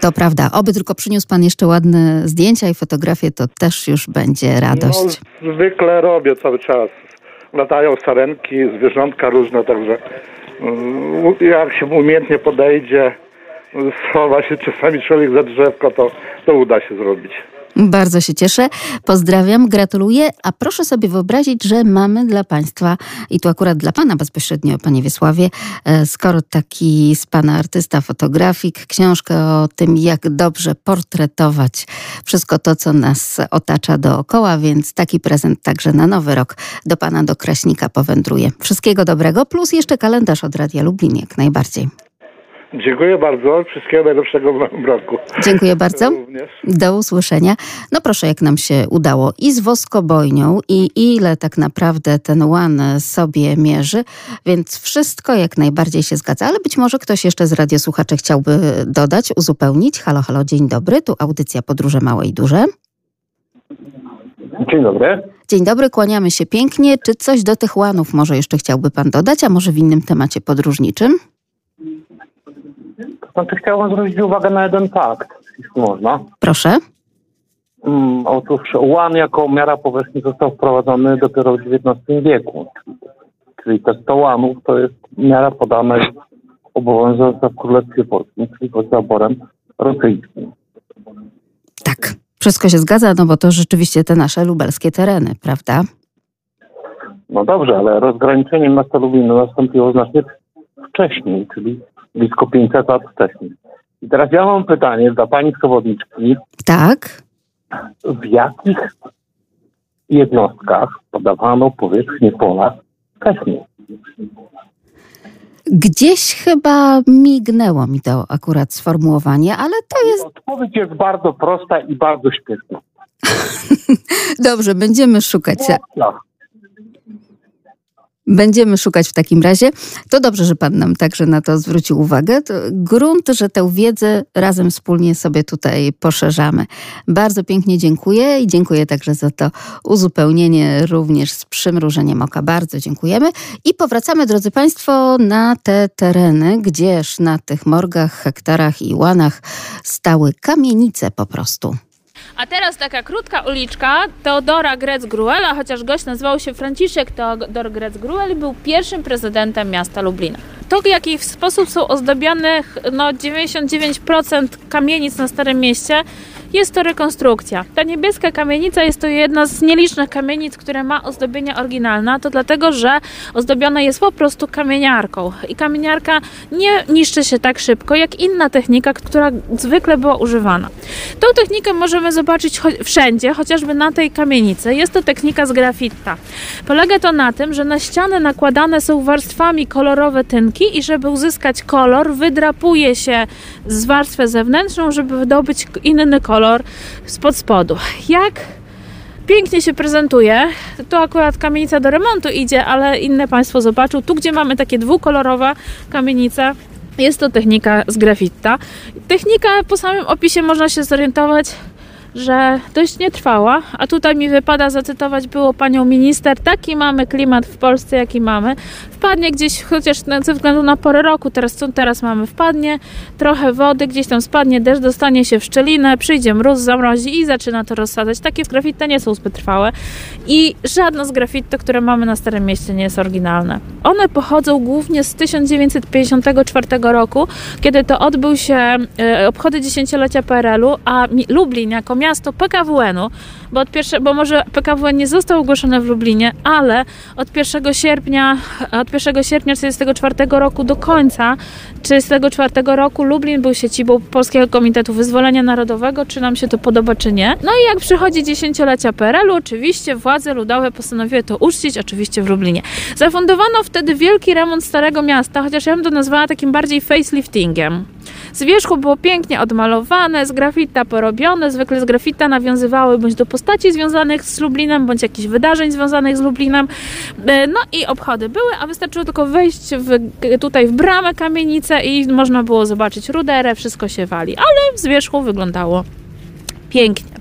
To prawda. Oby tylko przyniósł Pan jeszcze ładne zdjęcia i fotografie, to też już będzie radość. No, zwykle robię cały czas. Latają sarenki, zwierzątka różne, także mm, jak się umiejętnie podejdzie, schowa się czasami człowiek za drzewko, to, to uda się zrobić. Bardzo się cieszę. Pozdrawiam, gratuluję. A proszę sobie wyobrazić, że mamy dla Państwa, i tu akurat dla Pana bezpośrednio, Panie Wiesławie, e, skoro taki z Pana artysta, fotografik, książkę o tym, jak dobrze portretować wszystko to, co nas otacza dookoła, więc taki prezent także na nowy rok do Pana do Kraśnika powędruje. Wszystkiego dobrego, plus jeszcze kalendarz od Radia Lublin, jak najbardziej. Dziękuję bardzo. Wszystkiego najlepszego w nowym roku. Dziękuję bardzo. Również. Do usłyszenia. No proszę, jak nam się udało i z woskobojnią, i ile tak naprawdę ten łan sobie mierzy, więc wszystko jak najbardziej się zgadza. Ale być może ktoś jeszcze z radiosłuchaczy chciałby dodać, uzupełnić. Halo, halo, dzień dobry. Tu audycja Podróże Małe i Duże. Dzień dobry. Dzień dobry, kłaniamy się pięknie. Czy coś do tych łanów może jeszcze chciałby pan dodać, a może w innym temacie podróżniczym? Znaczy chciałbym zwrócić uwagę na jeden fakt, jeśli można. Proszę. Um, otóż łan jako miara powierzchni został wprowadzony dopiero w XIX wieku. Czyli te 100 łanów to jest miara podana obowiązująca w Królestwie Polskim, czyli pod zaborem rosyjskim. Tak, wszystko się zgadza, no bo to rzeczywiście te nasze lubelskie tereny, prawda? No dobrze, ale rozgraniczenie miasta Lublina nastąpiło znacznie wcześniej, czyli blisko 500 lat wcześniej. I teraz ja mam pytanie dla pani przewodniczki. Tak. W jakich jednostkach podawano powierzchnię pola wcześniej? Gdzieś chyba mignęło mi to akurat sformułowanie, ale to jest. Odpowiedź jest bardzo prosta i bardzo śpieszna. Dobrze, będziemy szukać. No, Będziemy szukać w takim razie. To dobrze, że Pan nam także na to zwrócił uwagę. To grunt, że tę wiedzę razem wspólnie sobie tutaj poszerzamy. Bardzo pięknie dziękuję i dziękuję także za to uzupełnienie również z przymrużeniem oka. Bardzo dziękujemy. I powracamy, drodzy Państwo, na te tereny, gdzież na tych morgach, hektarach i łanach stały kamienice po prostu. A teraz taka krótka uliczka Teodora Gretz-Gruela, chociaż gość nazywał się Franciszek Teodor Gretz-Gruel i był pierwszym prezydentem miasta Lublina. To, w jaki sposób są ozdobione no, 99% kamienic na Starym Mieście, jest to rekonstrukcja. Ta niebieska kamienica jest to jedna z nielicznych kamienic, które ma ozdobienie oryginalne, to dlatego, że ozdobiona jest po prostu kamieniarką. I kamieniarka nie niszczy się tak szybko, jak inna technika, która zwykle była używana. Tą technikę możemy zobaczyć cho- wszędzie, chociażby na tej kamienicy. Jest to technika z grafitta. Polega to na tym, że na ścianę nakładane są warstwami kolorowe tynki i żeby uzyskać kolor, wydrapuje się z warstwę zewnętrzną, żeby wydobyć inny kolor kolor spod spodu. Jak pięknie się prezentuje. To akurat kamienica do remontu idzie, ale inne Państwo zobaczą. Tu, gdzie mamy takie dwukolorowe kamienice, jest to technika z grafitta. Technika po samym opisie można się zorientować że dość nietrwała, a tutaj mi wypada zacytować było panią minister, taki mamy klimat w Polsce, jaki mamy. Wpadnie gdzieś, chociaż ze względu na porę roku, teraz co teraz mamy, wpadnie trochę wody, gdzieś tam spadnie deszcz, dostanie się w szczelinę, przyjdzie mróz, zamrozi i zaczyna to rozsadzać. Takie grafity nie są zbyt trwałe i żadne z grafitto, które mamy na Starym Mieście nie jest oryginalne. One pochodzą głównie z 1954 roku, kiedy to odbył się e, obchody dziesięciolecia PRL-u, a Lublin jako miasto PKWN-u, bo, od pierwsze, bo może PKWN nie został ogłoszony w Lublinie, ale od 1 sierpnia, od 1 sierpnia 1944 roku do końca 1944 roku Lublin był siedzibą Polskiego Komitetu Wyzwolenia Narodowego, czy nam się to podoba, czy nie. No i jak przychodzi dziesięciolecia PRL-u, oczywiście władze ludowe postanowiły to uczcić, oczywiście w Lublinie. Zafundowano wtedy wielki remont Starego Miasta, chociaż ja bym to nazwała takim bardziej faceliftingiem. Z wierzchu było pięknie odmalowane, z grafita porobione, zwykle z grafita nawiązywały bądź do postaci związanych z Lublinem, bądź jakichś wydarzeń związanych z Lublinem. E, no i obchody były, a wystarczyło tylko wejść w, tutaj w bramę kamienicę i można było zobaczyć ruderę, wszystko się wali, ale z wierzchu wyglądało pięknie.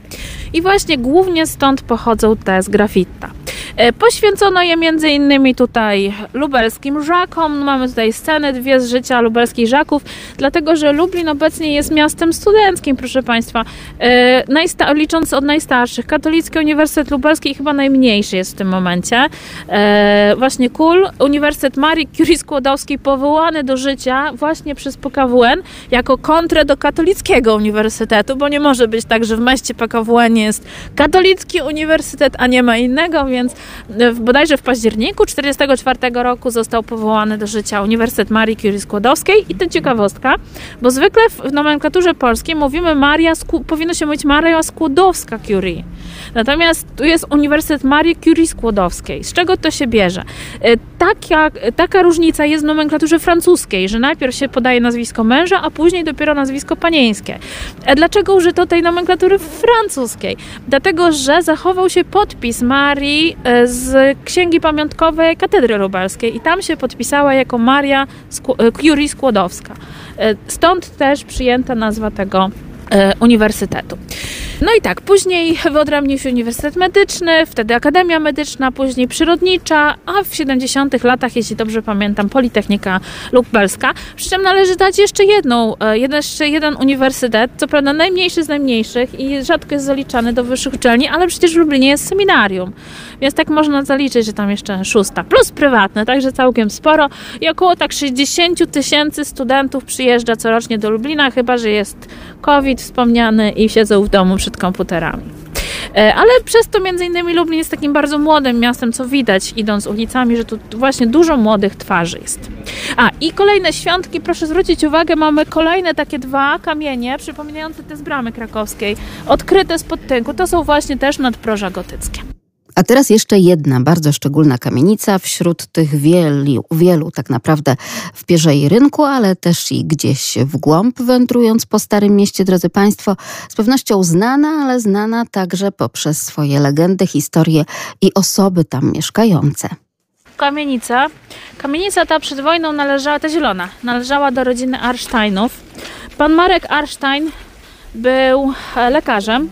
I właśnie głównie stąd pochodzą te z grafita. E, poświęcono je między innymi tutaj lubelskim żakom. Mamy tutaj sceny dwie z życia lubelskich żaków, dlatego że Lublin obecnie jest miastem studenckim, proszę Państwa. E, licząc od najstarszych, Katolicki Uniwersytet Lubelski chyba najmniejszy jest w tym momencie. E, właśnie KUL, Uniwersytet Marii Curie Skłodowskiej powołany do życia właśnie przez PKWN jako kontrę do katolickiego uniwersytetu, bo nie może być tak, że w mieście PKWN jest katolicki uniwersytet, a nie ma innego, więc bodajże w październiku 1944 roku został powołany do życia Uniwersytet Marii Curie Skłodowskiej i to ciekawostka, bo zwykle w nomenklaturze polskiej mówimy Maria, powinno się mówić Maria Skłodowska Curie. Natomiast tu jest Uniwersytet Marii Curie Skłodowskiej. Z czego to się bierze? E, taka, taka różnica jest w nomenklaturze francuskiej, że najpierw się podaje nazwisko męża, a później dopiero nazwisko panieńskie. E, dlaczego użyto tej nomenklatury francuskiej? Dlatego, że zachował się podpis Marii e, z księgi pamiątkowej Katedry Lubelskiej i tam się podpisała jako Maria Curie Skłodowska. Stąd też przyjęta nazwa tego uniwersytetu. No i tak, później wyodrębnił się Uniwersytet Medyczny, wtedy Akademia Medyczna, później Przyrodnicza, a w 70 latach, jeśli dobrze pamiętam, Politechnika Lubelska. Przy czym należy dać jeszcze jedną, e, jeszcze jeden uniwersytet, co prawda najmniejszy z najmniejszych i rzadko jest zaliczany do wyższych uczelni, ale przecież w Lublinie jest seminarium, więc tak można zaliczyć, że tam jeszcze szósta, plus prywatne, także całkiem sporo i około tak 60 tysięcy studentów przyjeżdża corocznie do Lublina, chyba że jest COVID wspomniany i siedzą w domu przed komputerami. E, ale przez to między innymi Lublin jest takim bardzo młodym miastem, co widać idąc ulicami, że tu właśnie dużo młodych twarzy jest. A i kolejne świątki, proszę zwrócić uwagę, mamy kolejne takie dwa kamienie przypominające te z bramy krakowskiej, odkryte spod tynku. To są właśnie też nadproża gotyckie. A teraz jeszcze jedna bardzo szczególna kamienica wśród tych wielu, wielu tak naprawdę w Pierzei Rynku, ale też i gdzieś w głąb wędrując po Starym Mieście, drodzy Państwo. Z pewnością znana, ale znana także poprzez swoje legendy, historie i osoby tam mieszkające. Kamienica. Kamienica ta przed wojną należała, ta zielona, należała do rodziny Arsteinów. Pan Marek Arstein był lekarzem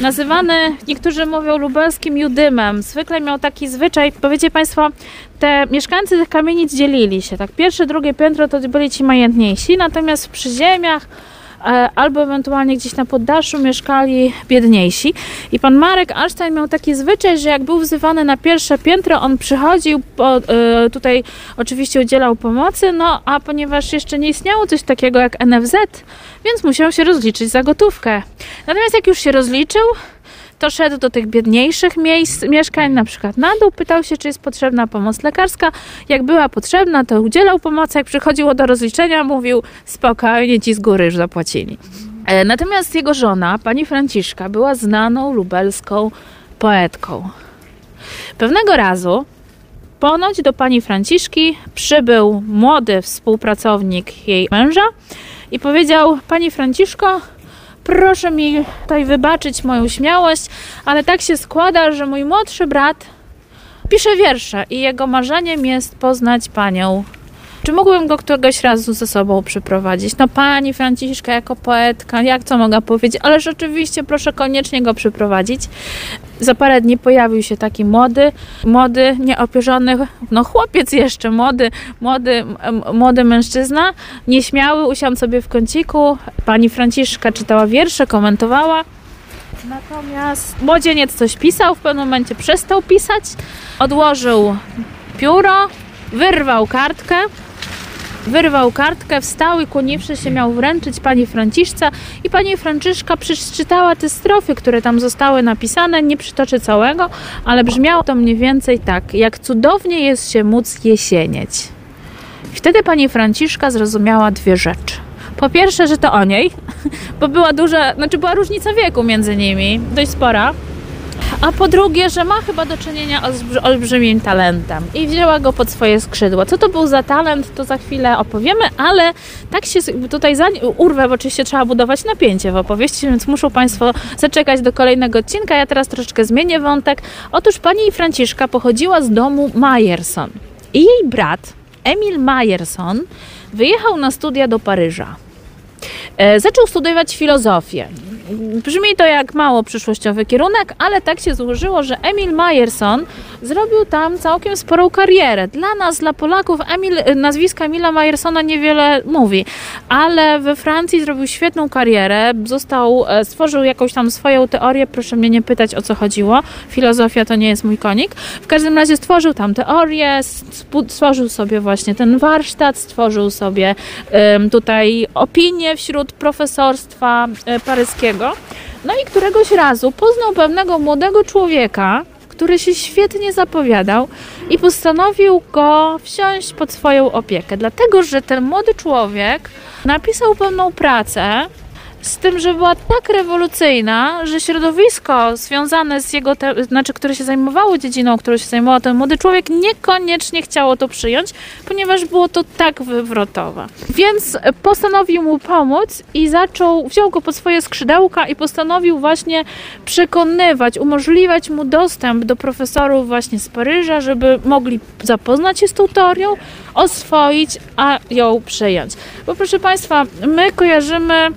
nazywany, niektórzy mówią lubelskim judymem. Zwykle miał taki zwyczaj, powiecie Państwo, te mieszkańcy tych kamienic dzielili się, tak, pierwsze, drugie piętro to byli ci majętniejsi, natomiast w przyziemiach e, albo ewentualnie gdzieś na poddaszu mieszkali biedniejsi. I pan Marek Einstein miał taki zwyczaj, że jak był wzywany na pierwsze piętro, on przychodził, e, tutaj oczywiście udzielał pomocy, no a ponieważ jeszcze nie istniało coś takiego jak NFZ, więc musiał się rozliczyć za gotówkę. Natomiast jak już się rozliczył, to szedł do tych biedniejszych miejsc, mieszkań, na przykład na dół, pytał się, czy jest potrzebna pomoc lekarska. Jak była potrzebna, to udzielał pomocy. Jak przychodziło do rozliczenia, mówił spokojnie, ci z góry już zapłacili. E, natomiast jego żona, pani Franciszka, była znaną lubelską poetką. Pewnego razu ponoć do pani Franciszki przybył młody współpracownik jej męża i powiedział: Pani Franciszko, proszę mi tutaj wybaczyć moją śmiałość, ale tak się składa, że mój młodszy brat pisze wiersze i jego marzeniem jest poznać panią czy mógłbym go któregoś razu ze sobą przyprowadzić? No pani Franciszka jako poetka, jak co mogę powiedzieć? Ale rzeczywiście proszę koniecznie go przyprowadzić. Za parę dni pojawił się taki młody, młody, nieopierzony, no chłopiec jeszcze, młody, młody, młody mężczyzna, nieśmiały, usiadł sobie w kąciku. Pani Franciszka czytała wiersze, komentowała. Natomiast młodzieniec coś pisał, w pewnym momencie przestał pisać, odłożył pióro, wyrwał kartkę wyrwał kartkę, wstał i kłoniwszy się miał wręczyć pani Franciszce i pani Franciszka przeczytała te strofy, które tam zostały napisane, nie przytoczę całego, ale brzmiało to mniej więcej tak, jak cudownie jest się móc jesienieć. Wtedy pani Franciszka zrozumiała dwie rzeczy. Po pierwsze, że to o niej, bo była duża, znaczy była różnica wieku między nimi, dość spora. A po drugie, że ma chyba do czynienia z olbrzymim talentem i wzięła go pod swoje skrzydła. Co to był za talent, to za chwilę opowiemy, ale tak się tutaj za urwę, bo oczywiście trzeba budować napięcie w opowieści, więc muszą Państwo zaczekać do kolejnego odcinka. Ja teraz troszeczkę zmienię wątek. Otóż pani Franciszka pochodziła z domu Majerson i jej brat Emil Majerson wyjechał na studia do Paryża. E, zaczął studiować filozofię. Brzmi to jak mało przyszłościowy kierunek, ale tak się złożyło, że Emil Majerson zrobił tam całkiem sporą karierę. Dla nas, dla Polaków, Emil, nazwiska Emila Majersona niewiele mówi, ale we Francji zrobił świetną karierę, został, e, stworzył jakąś tam swoją teorię, proszę mnie nie pytać o co chodziło, filozofia to nie jest mój konik. W każdym razie stworzył tam teorię, stworzył sobie właśnie ten warsztat, stworzył sobie tutaj opinię wśród profesorstwa e, paryskiego. No i któregoś razu poznał pewnego młodego człowieka, który się świetnie zapowiadał i postanowił go wziąć pod swoją opiekę. Dlatego, że ten młody człowiek napisał pewną pracę, z tym, że była tak rewolucyjna, że środowisko związane z jego, te, znaczy, które się zajmowało dziedziną, którą się zajmował ten młody człowiek, niekoniecznie chciało to przyjąć, ponieważ było to tak wywrotowe. Więc postanowił mu pomóc i zaczął, wziął go pod swoje skrzydełka i postanowił właśnie przekonywać, umożliwiać mu dostęp do profesorów właśnie z Paryża, żeby mogli zapoznać się z tą teorią, oswoić, a ją przejąć. Bo proszę Państwa, my kojarzymy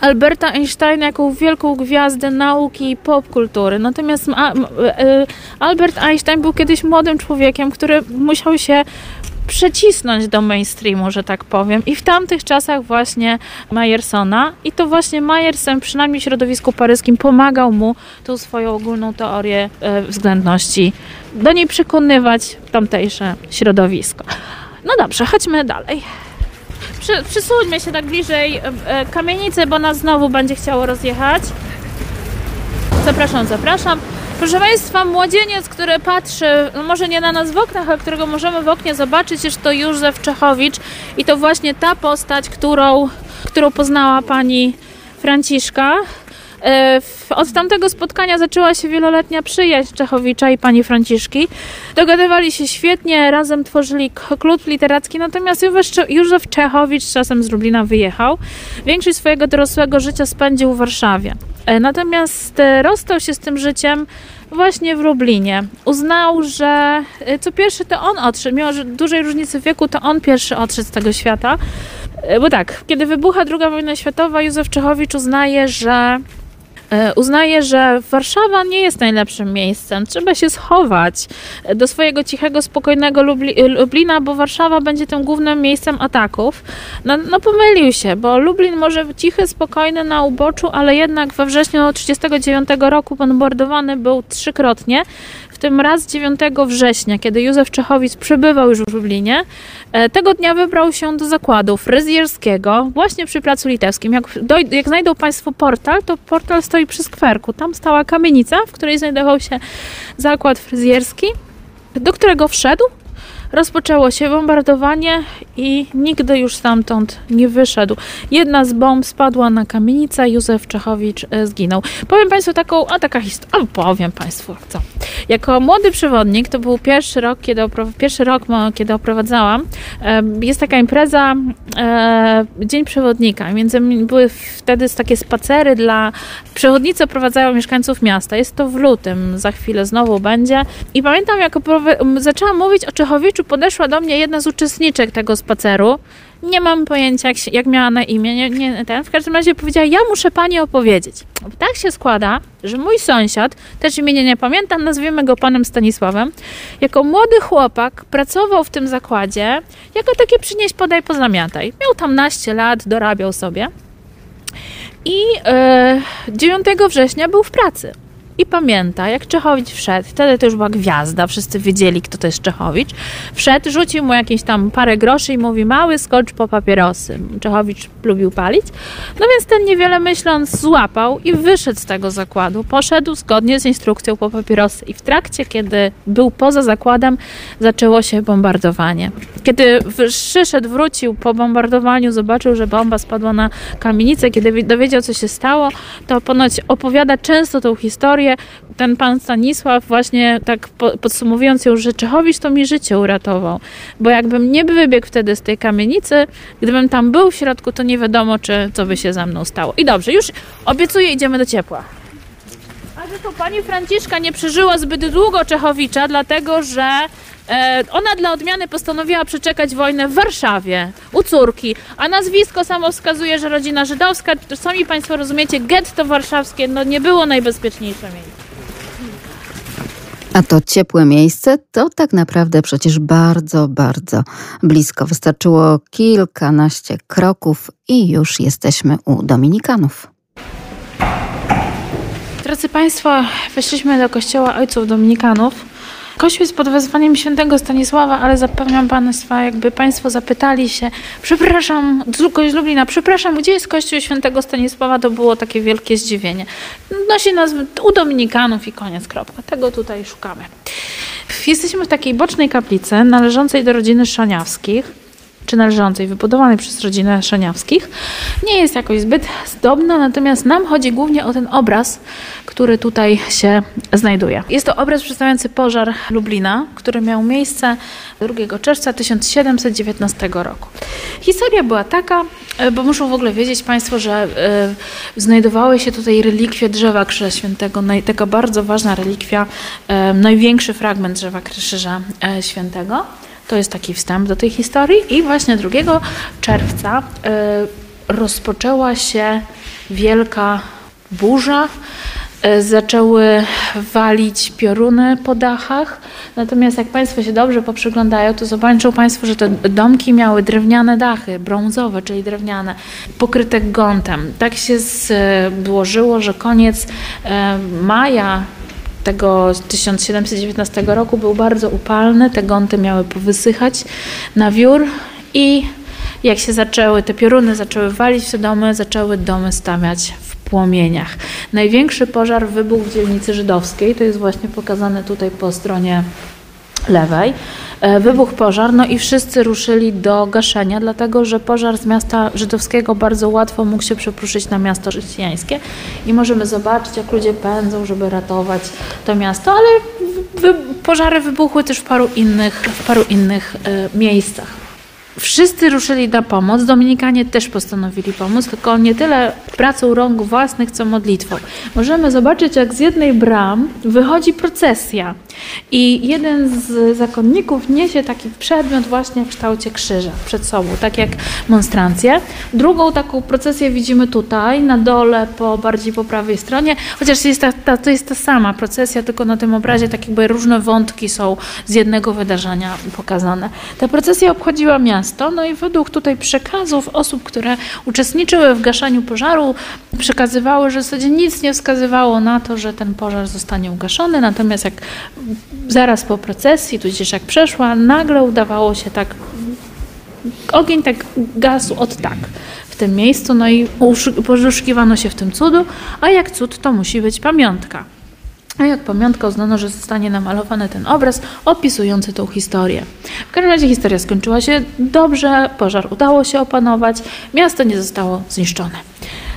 Alberta Einsteina jako wielką gwiazdę nauki i popkultury. Natomiast e, Albert Einstein był kiedyś młodym człowiekiem, który musiał się przecisnąć do mainstreamu, że tak powiem. I w tamtych czasach właśnie Mayersona i to właśnie Mayerson, przynajmniej w środowisku paryskim, pomagał mu tą swoją ogólną teorię e, względności do niej przekonywać tamtejsze środowisko. No dobrze, chodźmy dalej przy, przysuńmy się tak bliżej e, kamienicy, bo nas znowu będzie chciało rozjechać. Zapraszam, zapraszam. Proszę Państwa, młodzieniec, który patrzy, no może nie na nas w oknach, a którego możemy w oknie zobaczyć, jest to Józef Czechowicz i to właśnie ta postać, którą, którą poznała pani Franciszka. E, od tamtego spotkania zaczęła się wieloletnia przyjaźń Czechowicza i pani Franciszki. Dogadywali się świetnie, razem tworzyli klub literacki, natomiast Józef Czechowicz czasem z Lublina wyjechał. Większość swojego dorosłego życia spędził w Warszawie. E, natomiast e, rozstał się z tym życiem właśnie w Lublinie. Uznał, że co pierwszy to on odszedł, mimo że dużej różnicy wieku, to on pierwszy odszedł z tego świata. Bo tak, kiedy wybucha II wojna światowa, Józef Czechowicz uznaje, że uznaje, że Warszawa nie jest najlepszym miejscem. Trzeba się schować do swojego cichego, spokojnego Lublina, bo Warszawa będzie tym głównym miejscem ataków. No, no pomylił się, bo Lublin może cichy, spokojny na uboczu, ale jednak we wrześniu 1939 roku bombardowany był trzykrotnie w tym raz 9 września, kiedy Józef Czechowicz przebywał już w Lublinie, e, tego dnia wybrał się do zakładu fryzjerskiego właśnie przy Placu Litewskim. Jak, jak znajdą Państwo portal, to portal stoi przy skwerku. Tam stała kamienica, w której znajdował się zakład fryzjerski, do którego wszedł Rozpoczęło się bombardowanie i nigdy już stamtąd nie wyszedł. Jedna z bomb spadła na kamienicę, Józef Czechowicz e, zginął. Powiem Państwu taką, a taka historia, powiem Państwu co. Jako młody przewodnik, to był pierwszy rok, kiedy, pierwszy rok, kiedy oprowadzałam, jest taka impreza e, Dzień Przewodnika. Między były wtedy takie spacery dla przewodnicy oprowadzają mieszkańców miasta. Jest to w lutym, za chwilę znowu będzie. I pamiętam, jak zaczęłam mówić o Czechowiczu, podeszła do mnie jedna z uczestniczek tego spaceru. Nie mam pojęcia, jak, jak miała na imię. Nie, nie, ten. W każdym razie powiedziała, ja muszę pani opowiedzieć. Tak się składa, że mój sąsiad, też imienia nie pamiętam, nazwijmy go panem Stanisławem, jako młody chłopak pracował w tym zakładzie, jako takie przynieś, podaj, pozamiataj. Miał tam naście lat, dorabiał sobie. I e, 9 września był w pracy. I pamięta, jak Czechowicz wszedł, wtedy to już była gwiazda, wszyscy wiedzieli, kto to jest Czechowicz, wszedł, rzucił mu jakieś tam parę groszy i mówi, mały skocz po papierosy. Czechowicz lubił palić. No więc ten niewiele myśląc złapał i wyszedł z tego zakładu. Poszedł zgodnie z instrukcją po papierosy i w trakcie, kiedy był poza zakładem, zaczęło się bombardowanie. Kiedy przyszedł, wrócił po bombardowaniu, zobaczył, że bomba spadła na kamienicę, kiedy dowiedział, co się stało, to ponoć opowiada często tą historię. Ten pan Stanisław właśnie tak podsumowując ją, że Czechowicz to mi życie uratował, bo jakbym nie wybiegł wtedy z tej kamienicy, gdybym tam był w środku, to nie wiadomo, czy co by się ze mną stało. I dobrze, już obiecuję, idziemy do ciepła. A że to pani Franciszka nie przeżyła zbyt długo Czechowicza, dlatego że E, ona dla odmiany postanowiła przeczekać wojnę w Warszawie, u córki, a nazwisko samo wskazuje, że rodzina żydowska, sami Państwo rozumiecie, getto warszawskie no nie było najbezpieczniejsze miejsce. A to ciepłe miejsce to tak naprawdę przecież bardzo, bardzo blisko. Wystarczyło kilkanaście kroków i już jesteśmy u Dominikanów. Drodzy Państwo, weszliśmy do kościoła Ojców Dominikanów. Kościół jest pod wezwaniem świętego Stanisława, ale zapewniam Państwa, jakby Państwo zapytali się, przepraszam, z Lublina, przepraszam, gdzie jest Kościół świętego Stanisława, to było takie wielkie zdziwienie. Nosi nazwę u Dominikanów i koniec, kropka. Tego tutaj szukamy. Jesteśmy w takiej bocznej kaplicy należącej do rodziny Szaniawskich czy należącej, wybudowanej przez rodzinę Szaniawskich. Nie jest jakoś zbyt zdobna, natomiast nam chodzi głównie o ten obraz, który tutaj się znajduje. Jest to obraz przedstawiający pożar Lublina, który miał miejsce 2 czerwca 1719 roku. Historia była taka, e, bo muszą w ogóle wiedzieć Państwo, że y, znajdowały się tutaj relikwie drzewa Krzyża Świętego, naj, taka bardzo ważna relikwia, y, największy fragment drzewa Krzyża Świętego. To jest taki wstęp do tej historii i właśnie 2 czerwca y, rozpoczęła się wielka burza. Y, zaczęły walić pioruny po dachach. Natomiast jak Państwo się dobrze poprzyglądają, to zobaczą Państwo, że te domki miały drewniane dachy, brązowe, czyli drewniane, pokryte gątem. Tak się złożyło, że koniec y, maja tego 1719 roku był bardzo upalny, te gąty miały powysychać na wiór i jak się zaczęły, te pioruny zaczęły walić w te domy, zaczęły domy stawiać w płomieniach. Największy pożar wybuchł w dzielnicy żydowskiej, to jest właśnie pokazane tutaj po stronie lewej. E, wybuchł pożar, no i wszyscy ruszyli do gaszenia, dlatego że pożar z miasta żydowskiego bardzo łatwo mógł się przeprószyć na miasto chrześcijańskie i możemy zobaczyć, jak ludzie pędzą, żeby ratować to miasto, ale wy pożary wybuchły też w paru innych, w paru innych y, miejscach. Wszyscy ruszyli na pomoc, Dominikanie też postanowili pomóc, tylko nie tyle pracą rąk własnych, co modlitwą. Możemy zobaczyć, jak z jednej bram wychodzi procesja i jeden z zakonników niesie taki przedmiot właśnie w kształcie krzyża przed sobą, tak jak monstrancję. Drugą taką procesję widzimy tutaj, na dole, po bardziej po prawej stronie, chociaż jest ta, ta, to jest ta sama procesja, tylko na tym obrazie tak jakby różne wątki są z jednego wydarzenia pokazane. Ta procesja obchodziła miasto, no i według tutaj przekazów osób, które uczestniczyły w gaszaniu pożaru, przekazywały, że w zasadzie nic nie wskazywało na to, że ten pożar zostanie ugaszony, natomiast jak zaraz po procesji, tudzież jak przeszła, nagle udawało się tak, ogień tak gasł od tak w tym miejscu, no i poszukiwano się w tym cudu, a jak cud to musi być pamiątka. A jak pamiątka uznano, że zostanie namalowany ten obraz opisujący tą historię. W każdym razie historia skończyła się dobrze, pożar udało się opanować, miasto nie zostało zniszczone.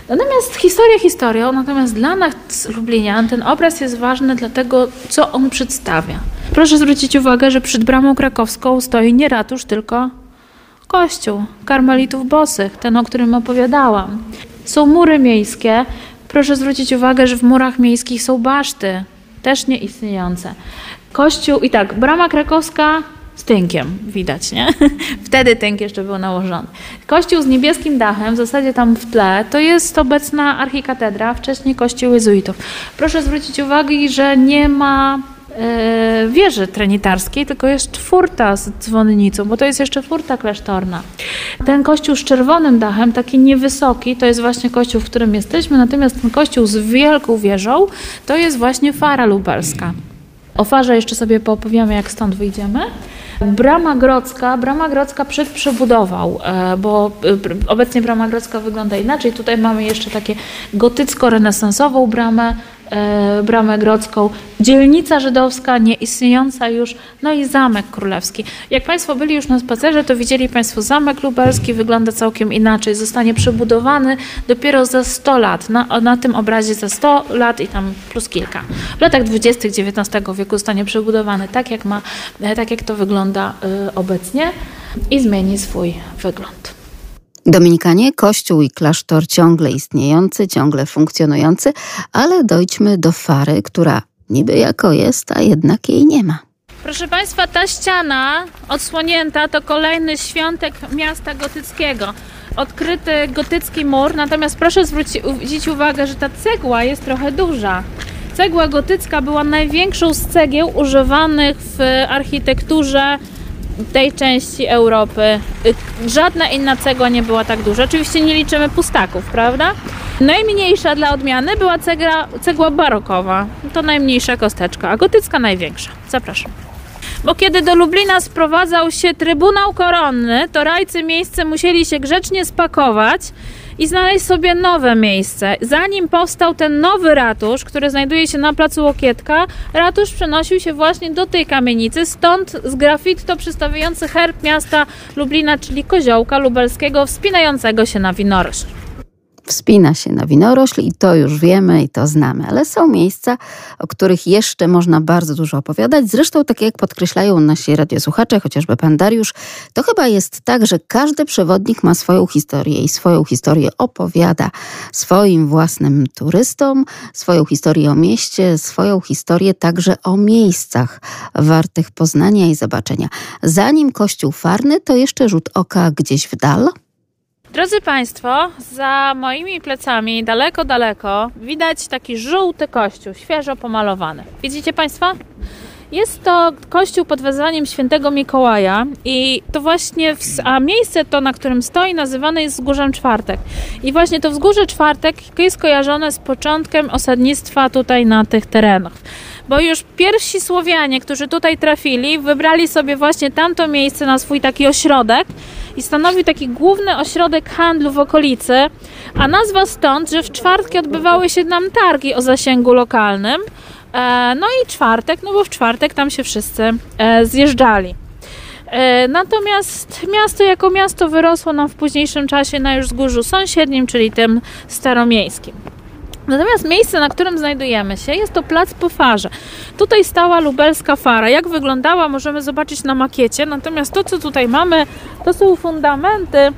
Natomiast historia historią, natomiast dla nas Lublinian ten obraz jest ważny dlatego, co on przedstawia. Proszę zwrócić uwagę, że przed bramą krakowską stoi nie ratusz, tylko kościół karmelitów bosych, ten, o którym opowiadałam. Są mury miejskie. Proszę zwrócić uwagę, że w murach miejskich są baszty, też nieistniejące. Kościół i tak, brama krakowska z tynkiem widać, nie? Wtedy tynk jeszcze był nałożony. Kościół z niebieskim dachem, w zasadzie tam w tle, to jest obecna archikatedra, wcześniej kościół jezuitów. Proszę zwrócić uwagę, że nie ma wieży trenitarskiej, tylko jest czwórta z dzwonnicą, bo to jest jeszcze czwórta klasztorna. Ten kościół z czerwonym dachem, taki niewysoki, to jest właśnie kościół, w którym jesteśmy, natomiast ten kościół z wielką wieżą, to jest właśnie fara lubelska. O farze jeszcze sobie poopowiemy, jak stąd wyjdziemy. Brama Grodzka, Brama Grodzka przed przebudową, e, bo e, obecnie Brama Grodzka wygląda inaczej. Tutaj mamy jeszcze takie gotycko-renesansową bramę, E, bramę Grodzką, dzielnica żydowska nieistniejąca już, no i Zamek Królewski. Jak Państwo byli już na spacerze, to widzieli Państwo Zamek Lubelski, wygląda całkiem inaczej. Zostanie przebudowany dopiero za 100 lat. Na, na tym obrazie za 100 lat i tam plus kilka. W latach 20. XIX wieku zostanie przebudowany tak, jak, ma, e, tak jak to wygląda e, obecnie i zmieni swój wygląd. Dominikanie, kościół i klasztor ciągle istniejący, ciągle funkcjonujący, ale dojdźmy do Fary, która niby jako jest, a jednak jej nie ma. Proszę Państwa, ta ściana odsłonięta to kolejny świątek miasta gotyckiego. Odkryty gotycki mur, natomiast proszę zwrócić uwagę, że ta cegła jest trochę duża. Cegła gotycka była największą z cegieł używanych w architekturze tej części Europy y, żadna inna cegła nie była tak duża. Oczywiście nie liczymy pustaków, prawda? Najmniejsza dla odmiany była cegła, barokowa. To najmniejsza kosteczka, a gotycka największa. Zapraszam. Bo kiedy do Lublina sprowadzał się Trybunał Koronny, to rajcy miejsce musieli się grzecznie spakować i znaleźć sobie nowe miejsce. Zanim powstał ten nowy ratusz, który znajduje się na placu Łokietka, ratusz przenosił się właśnie do tej kamienicy, stąd z grafitto przedstawiający herb miasta Lublina, czyli koziołka lubelskiego wspinającego się na winorośl wspina się na winorośl i to już wiemy i to znamy, ale są miejsca, o których jeszcze można bardzo dużo opowiadać. Zresztą, tak jak podkreślają nasi radiosłuchacze, chociażby pan Dariusz, to chyba jest tak, że każdy przewodnik ma swoją historię i swoją historię opowiada swoim własnym turystom, swoją historię o mieście, swoją historię także o miejscach wartych poznania i zobaczenia. Zanim Kościół Farny, to jeszcze rzut oka gdzieś w dal – Drodzy Państwo, za moimi plecami, daleko, daleko, widać taki żółty kościół, świeżo pomalowany. Widzicie Państwo? Jest to kościół pod wezwaniem świętego Mikołaja i to właśnie, w, a miejsce to, na którym stoi, nazywane jest Wzgórzem Czwartek. I właśnie to Wzgórze Czwartek jest kojarzone z początkiem osadnictwa tutaj na tych terenach bo już pierwsi Słowianie, którzy tutaj trafili, wybrali sobie właśnie tamto miejsce na swój taki ośrodek i stanowił taki główny ośrodek handlu w okolicy, a nazwa stąd, że w czwartki odbywały się nam targi o zasięgu lokalnym, e, no i czwartek, no bo w czwartek tam się wszyscy e, zjeżdżali. E, natomiast miasto jako miasto wyrosło nam w późniejszym czasie na już wzgórzu sąsiednim, czyli tym staromiejskim. Natomiast miejsce, na którym znajdujemy się, jest to plac po farze. Tutaj stała lubelska fara. Jak wyglądała, możemy zobaczyć na makiecie. Natomiast to, co tutaj mamy, to są fundamenty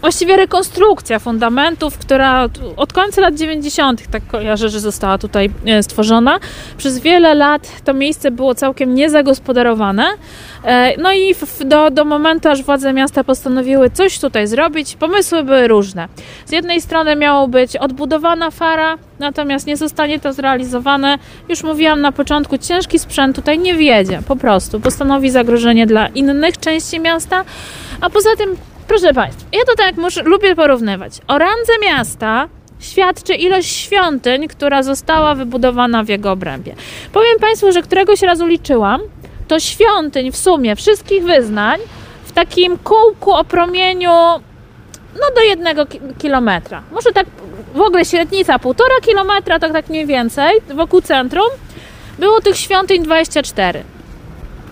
właściwie rekonstrukcja fundamentów, która od końca lat 90. tak kojarzę, że została tutaj e, stworzona. Przez wiele lat to miejsce było całkiem niezagospodarowane. E, no i do, do momentu, aż władze miasta postanowiły coś tutaj zrobić, pomysły były różne. Z jednej strony miało być odbudowana fara, natomiast nie zostanie to zrealizowane. Już mówiłam na początku, ciężki sprzęt tutaj nie wiedzie, po prostu, bo stanowi zagrożenie dla innych części miasta, a poza tym Proszę Państwa, ja to tak muszę, lubię porównywać. O randze miasta świadczy ilość świątyń, która została wybudowana w jego obrębie. Powiem Państwu, że któregoś razu liczyłam, to świątyń w sumie wszystkich wyznań w takim kółku o promieniu no do jednego kilometra. Może tak w ogóle średnica półtora kilometra, tak tak mniej więcej, wokół centrum, było tych świątyń 24.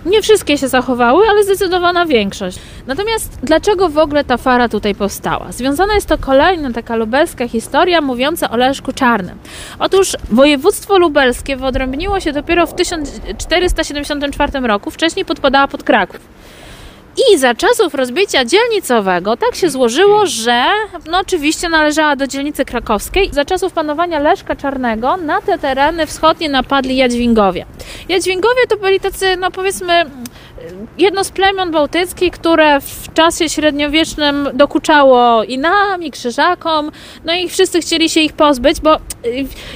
Nie wszystkie się zachowały, ale zdecydowana większość. Natomiast dlaczego w ogóle ta fara tutaj powstała? Związana jest to kolejna taka lubelska historia mówiąca o Leszku Czarnym. Otóż województwo lubelskie wyodrębniło się dopiero w 1474 roku, wcześniej podpadała pod Kraków. I za czasów rozbicia dzielnicowego tak się złożyło, że no oczywiście należała do dzielnicy krakowskiej. Za czasów panowania Leszka Czarnego na te tereny wschodnie napadli Jadźwingowie. Jadźwingowie to byli tacy, no powiedzmy, jedno z plemion bałtyckich, które w czasie średniowiecznym dokuczało i nam, i krzyżakom, no i wszyscy chcieli się ich pozbyć, bo y,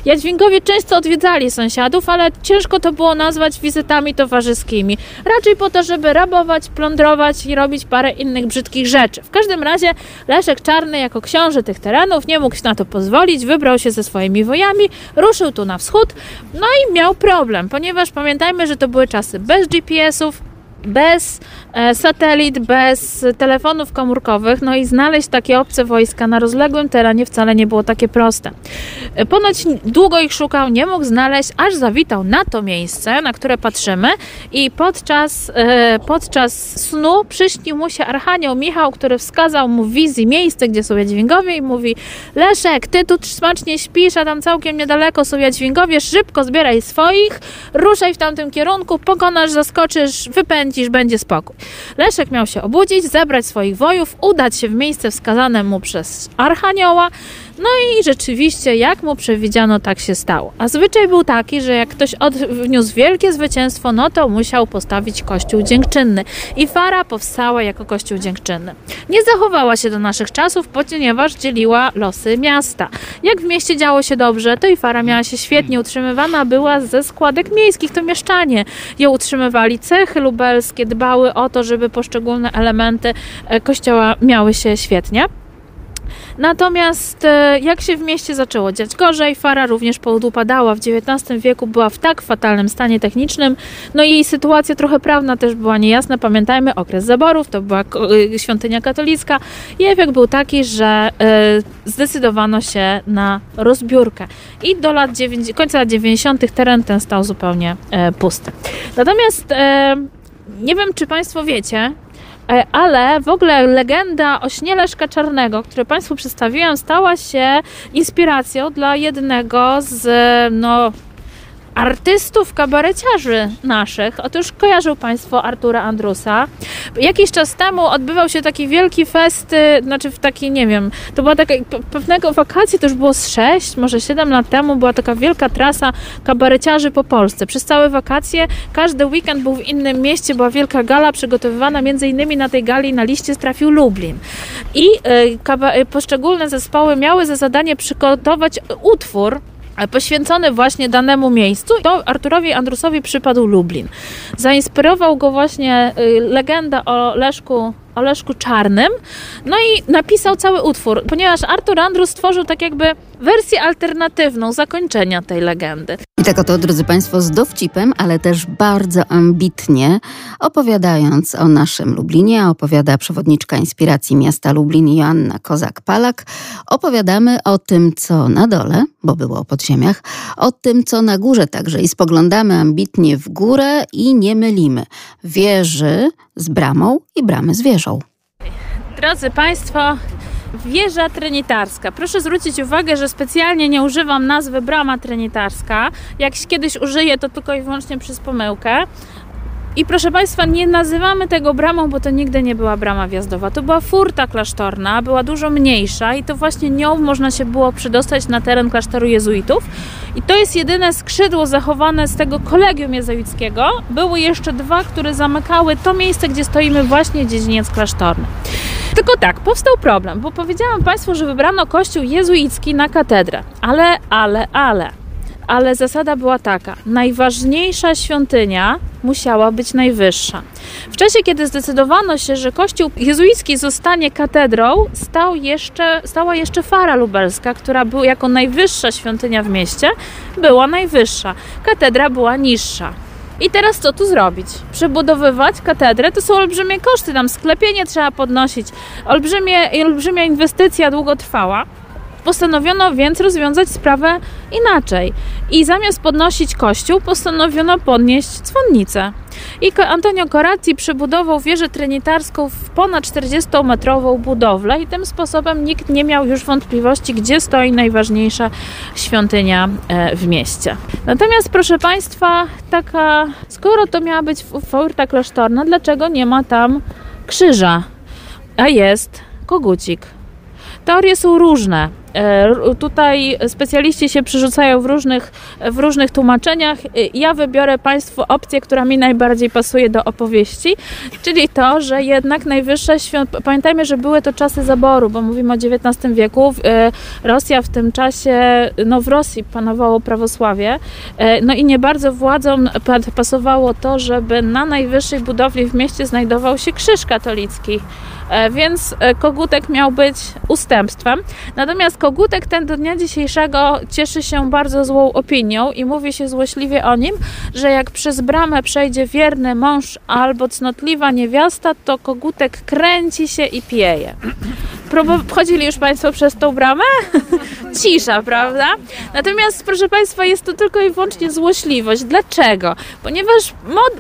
Jadźwingowie często odwiedzali sąsiadów, ale ciężko to było nazwać wizytami towarzyskimi. Raczej po to, żeby rabować, plądrować i robić parę innych brzydkich rzeczy. W każdym razie Leszek Czarny jako książę tych terenów nie mógł na to pozwolić, wybrał się ze swoimi wojami, ruszył tu na wschód, no i miał problem, ponieważ pamiętajmy, że to były czasy bez GPS-ów, bez e, satelit, bez telefonów komórkowych, no i znaleźć takie obce wojska na rozległym terenie wcale nie było takie proste. E, ponoć długo ich szukał, nie mógł znaleźć, aż zawitał na to miejsce, na które patrzymy i podczas, e, podczas snu przyśnił mu się Archanioł Michał, który wskazał mu w wizji miejsce, gdzie są Jadźwingowie i mówi Leszek, ty tu smacznie śpisz, a tam całkiem niedaleko są Jadźwingowie, szybko zbieraj swoich, ruszaj w tamtym kierunku, pokonasz, zaskoczysz, wypędzisz spędzisz, będzie spokój. Leszek miał się obudzić, zebrać swoich wojów, udać się w miejsce wskazane mu przez Archanioła, no i rzeczywiście, jak mu przewidziano, tak się stało. A zwyczaj był taki, że jak ktoś odniósł wielkie zwycięstwo, no to musiał postawić kościół dziękczynny. I Fara powstała jako kościół dziękczynny. Nie zachowała się do naszych czasów, ponieważ dzieliła losy miasta. Jak w mieście działo się dobrze, to i Fara miała się świetnie. Utrzymywana była ze składek miejskich, to mieszczanie ją utrzymywali. Cechy lubelskie dbały o to, żeby poszczególne elementy e, kościoła miały się świetnie. Natomiast e, jak się w mieście zaczęło dziać gorzej, fara również poupadała. W XIX wieku była w tak fatalnym stanie technicznym, no i jej sytuacja trochę prawna też była niejasna. Pamiętajmy, okres zaborów, to była e, świątynia katolicka i efekt był taki, że e, zdecydowano się na rozbiórkę. I do lat 9, końca lat 90. teren ten stał zupełnie pusty. Natomiast nie wiem, czy Państwo wiecie, E, ale w ogóle legenda o śnie Czarnego, które Państwu przedstawiłam, stała się inspiracją dla jednego z no, artystów, kabareciarzy naszych. Otóż kojarzył Państwo Artura Andrusa. Jakiś czas temu odbywał się taki wielki fest, znaczy w taki, nie wiem, to była taka, pewnego wakacji, to już było z 6, może 7 lat temu, była taka wielka trasa kabareciarzy po Polsce. Przez całe wakacje, każdy weekend był w innym mieście, była wielka gala przygotowywana, między innymi na tej gali na liście trafił Lublin. I y, poszczególne zespoły miały za zadanie przygotować utwór, poświęcony właśnie danemu miejscu. To Arturowi Andrusowi przypadł Lublin. Zainspirował go właśnie y, legenda o Leszku o Leszku Czarnym. No i napisał cały utwór, ponieważ Artur Andrus stworzył tak jakby wersję alternatywną zakończenia tej legendy. I tak oto, drodzy Państwo, z dowcipem, ale też bardzo ambitnie opowiadając o naszym Lublinie, opowiada przewodniczka inspiracji miasta Lublin Joanna Kozak-Palak. Opowiadamy o tym, co na dole, bo było o podziemiach, o tym, co na górze także i spoglądamy ambitnie w górę i nie mylimy wieży z bramą i bramy z wieżą. Drodzy Państwo, Wieża trinitarska. Proszę zwrócić uwagę, że specjalnie nie używam nazwy brama trinitarska. Jak kiedyś użyję, to tylko i wyłącznie przez pomyłkę. I proszę Państwa, nie nazywamy tego bramą, bo to nigdy nie była brama wjazdowa. To była furta klasztorna, była dużo mniejsza i to właśnie nią można się było przedostać na teren klasztoru jezuitów. I to jest jedyne skrzydło zachowane z tego kolegium jezuickiego. Były jeszcze dwa, które zamykały to miejsce, gdzie stoimy właśnie dziedziniec klasztorny. Tylko tak, powstał problem, bo powiedziałam Państwu, że wybrano kościół jezuicki na katedrę. Ale, ale, ale ale zasada była taka: najważniejsza świątynia musiała być najwyższa. W czasie, kiedy zdecydowano się, że kościół jezuicki zostanie katedrą, stał jeszcze, stała jeszcze Fara Lubelska, która była jako najwyższa świątynia w mieście, była najwyższa. Katedra była niższa. I teraz co tu zrobić? Przebudowywać katedrę to są olbrzymie koszty, tam sklepienie trzeba podnosić, olbrzymie, olbrzymia inwestycja długotrwała. Postanowiono więc rozwiązać sprawę inaczej i zamiast podnosić kościół, postanowiono podnieść dzwonnicę. I Antonio Corazzi przebudował wieżę trinitarską w ponad 40-metrową budowlę i tym sposobem nikt nie miał już wątpliwości, gdzie stoi najważniejsza świątynia e, w mieście. Natomiast proszę Państwa, taka, skoro to miała być furta klasztorna, dlaczego nie ma tam krzyża? A jest kogucik. Teorie są różne. Tutaj specjaliści się przerzucają w różnych, w różnych tłumaczeniach. Ja wybiorę Państwu opcję, która mi najbardziej pasuje do opowieści, czyli to, że jednak najwyższe świąt... Pamiętajmy, że były to czasy zaboru, bo mówimy o XIX wieku. Rosja w tym czasie, no w Rosji panowało prawosławie, no i nie bardzo władzom pasowało to, żeby na najwyższej budowli w mieście znajdował się krzyż katolicki. E, więc e, kogutek miał być ustępstwem. Natomiast kogutek ten do dnia dzisiejszego cieszy się bardzo złą opinią i mówi się złośliwie o nim, że jak przez bramę przejdzie wierny mąż albo cnotliwa niewiasta, to kogutek kręci się i pieje. Wchodzili już Państwo przez tą bramę? Cisza, prawda? Natomiast, proszę Państwa, jest to tylko i wyłącznie złośliwość. Dlaczego? Ponieważ,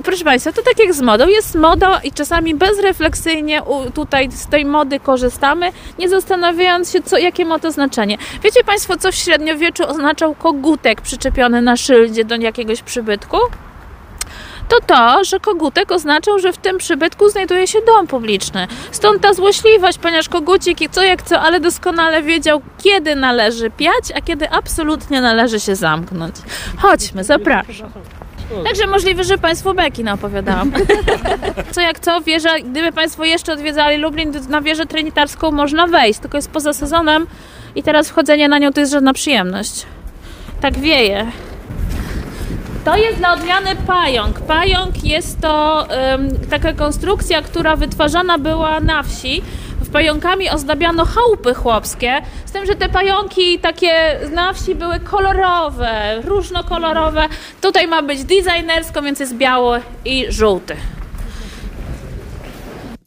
proszę Państwa, to tak jak z modą, jest moda i czasami bezrefleksyjnie tutaj z tej mody korzystamy, nie zastanawiając się, co, jakie ma to znaczenie. Wiecie Państwo, co w średniowieczu oznaczał kogutek przyczepiony na szyldzie do jakiegoś przybytku? to to, że kogutek oznaczał, że w tym przybytku znajduje się dom publiczny. Stąd ta złośliwość, ponieważ kogucik co jak co, ale doskonale wiedział, kiedy należy piać, a kiedy absolutnie należy się zamknąć. Chodźmy, zapraszam. Także możliwe, że Państwu beki naopowiadałam. Co jak co, wieża, gdyby Państwo jeszcze odwiedzali Lublin, na wieżę trinitarską można wejść, tylko jest poza sezonem i teraz wchodzenie na nią to jest żadna przyjemność. Tak wieje. To jest dla odmiany pająk. Pająk jest to um, taka konstrukcja, która wytwarzana była na wsi. Pająkami ozdabiano chałupy chłopskie, z tym, że te pająki takie na wsi były kolorowe, różnokolorowe. Tutaj ma być designersko, więc jest biały i żółty.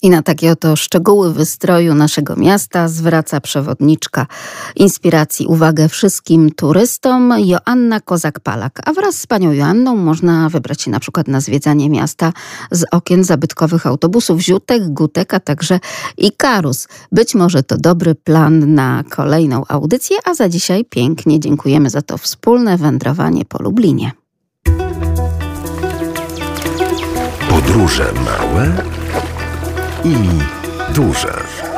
I na takie oto szczegóły wystroju naszego miasta zwraca przewodniczka inspiracji uwagę wszystkim turystom Joanna Kozak-Palak. A wraz z panią Joanną można wybrać się na przykład na zwiedzanie miasta z okien zabytkowych autobusów Ziutek, Gutek, a także Ikarus. Być może to dobry plan na kolejną audycję, a za dzisiaj pięknie dziękujemy za to wspólne wędrowanie po Lublinie. Podróże małe i duże.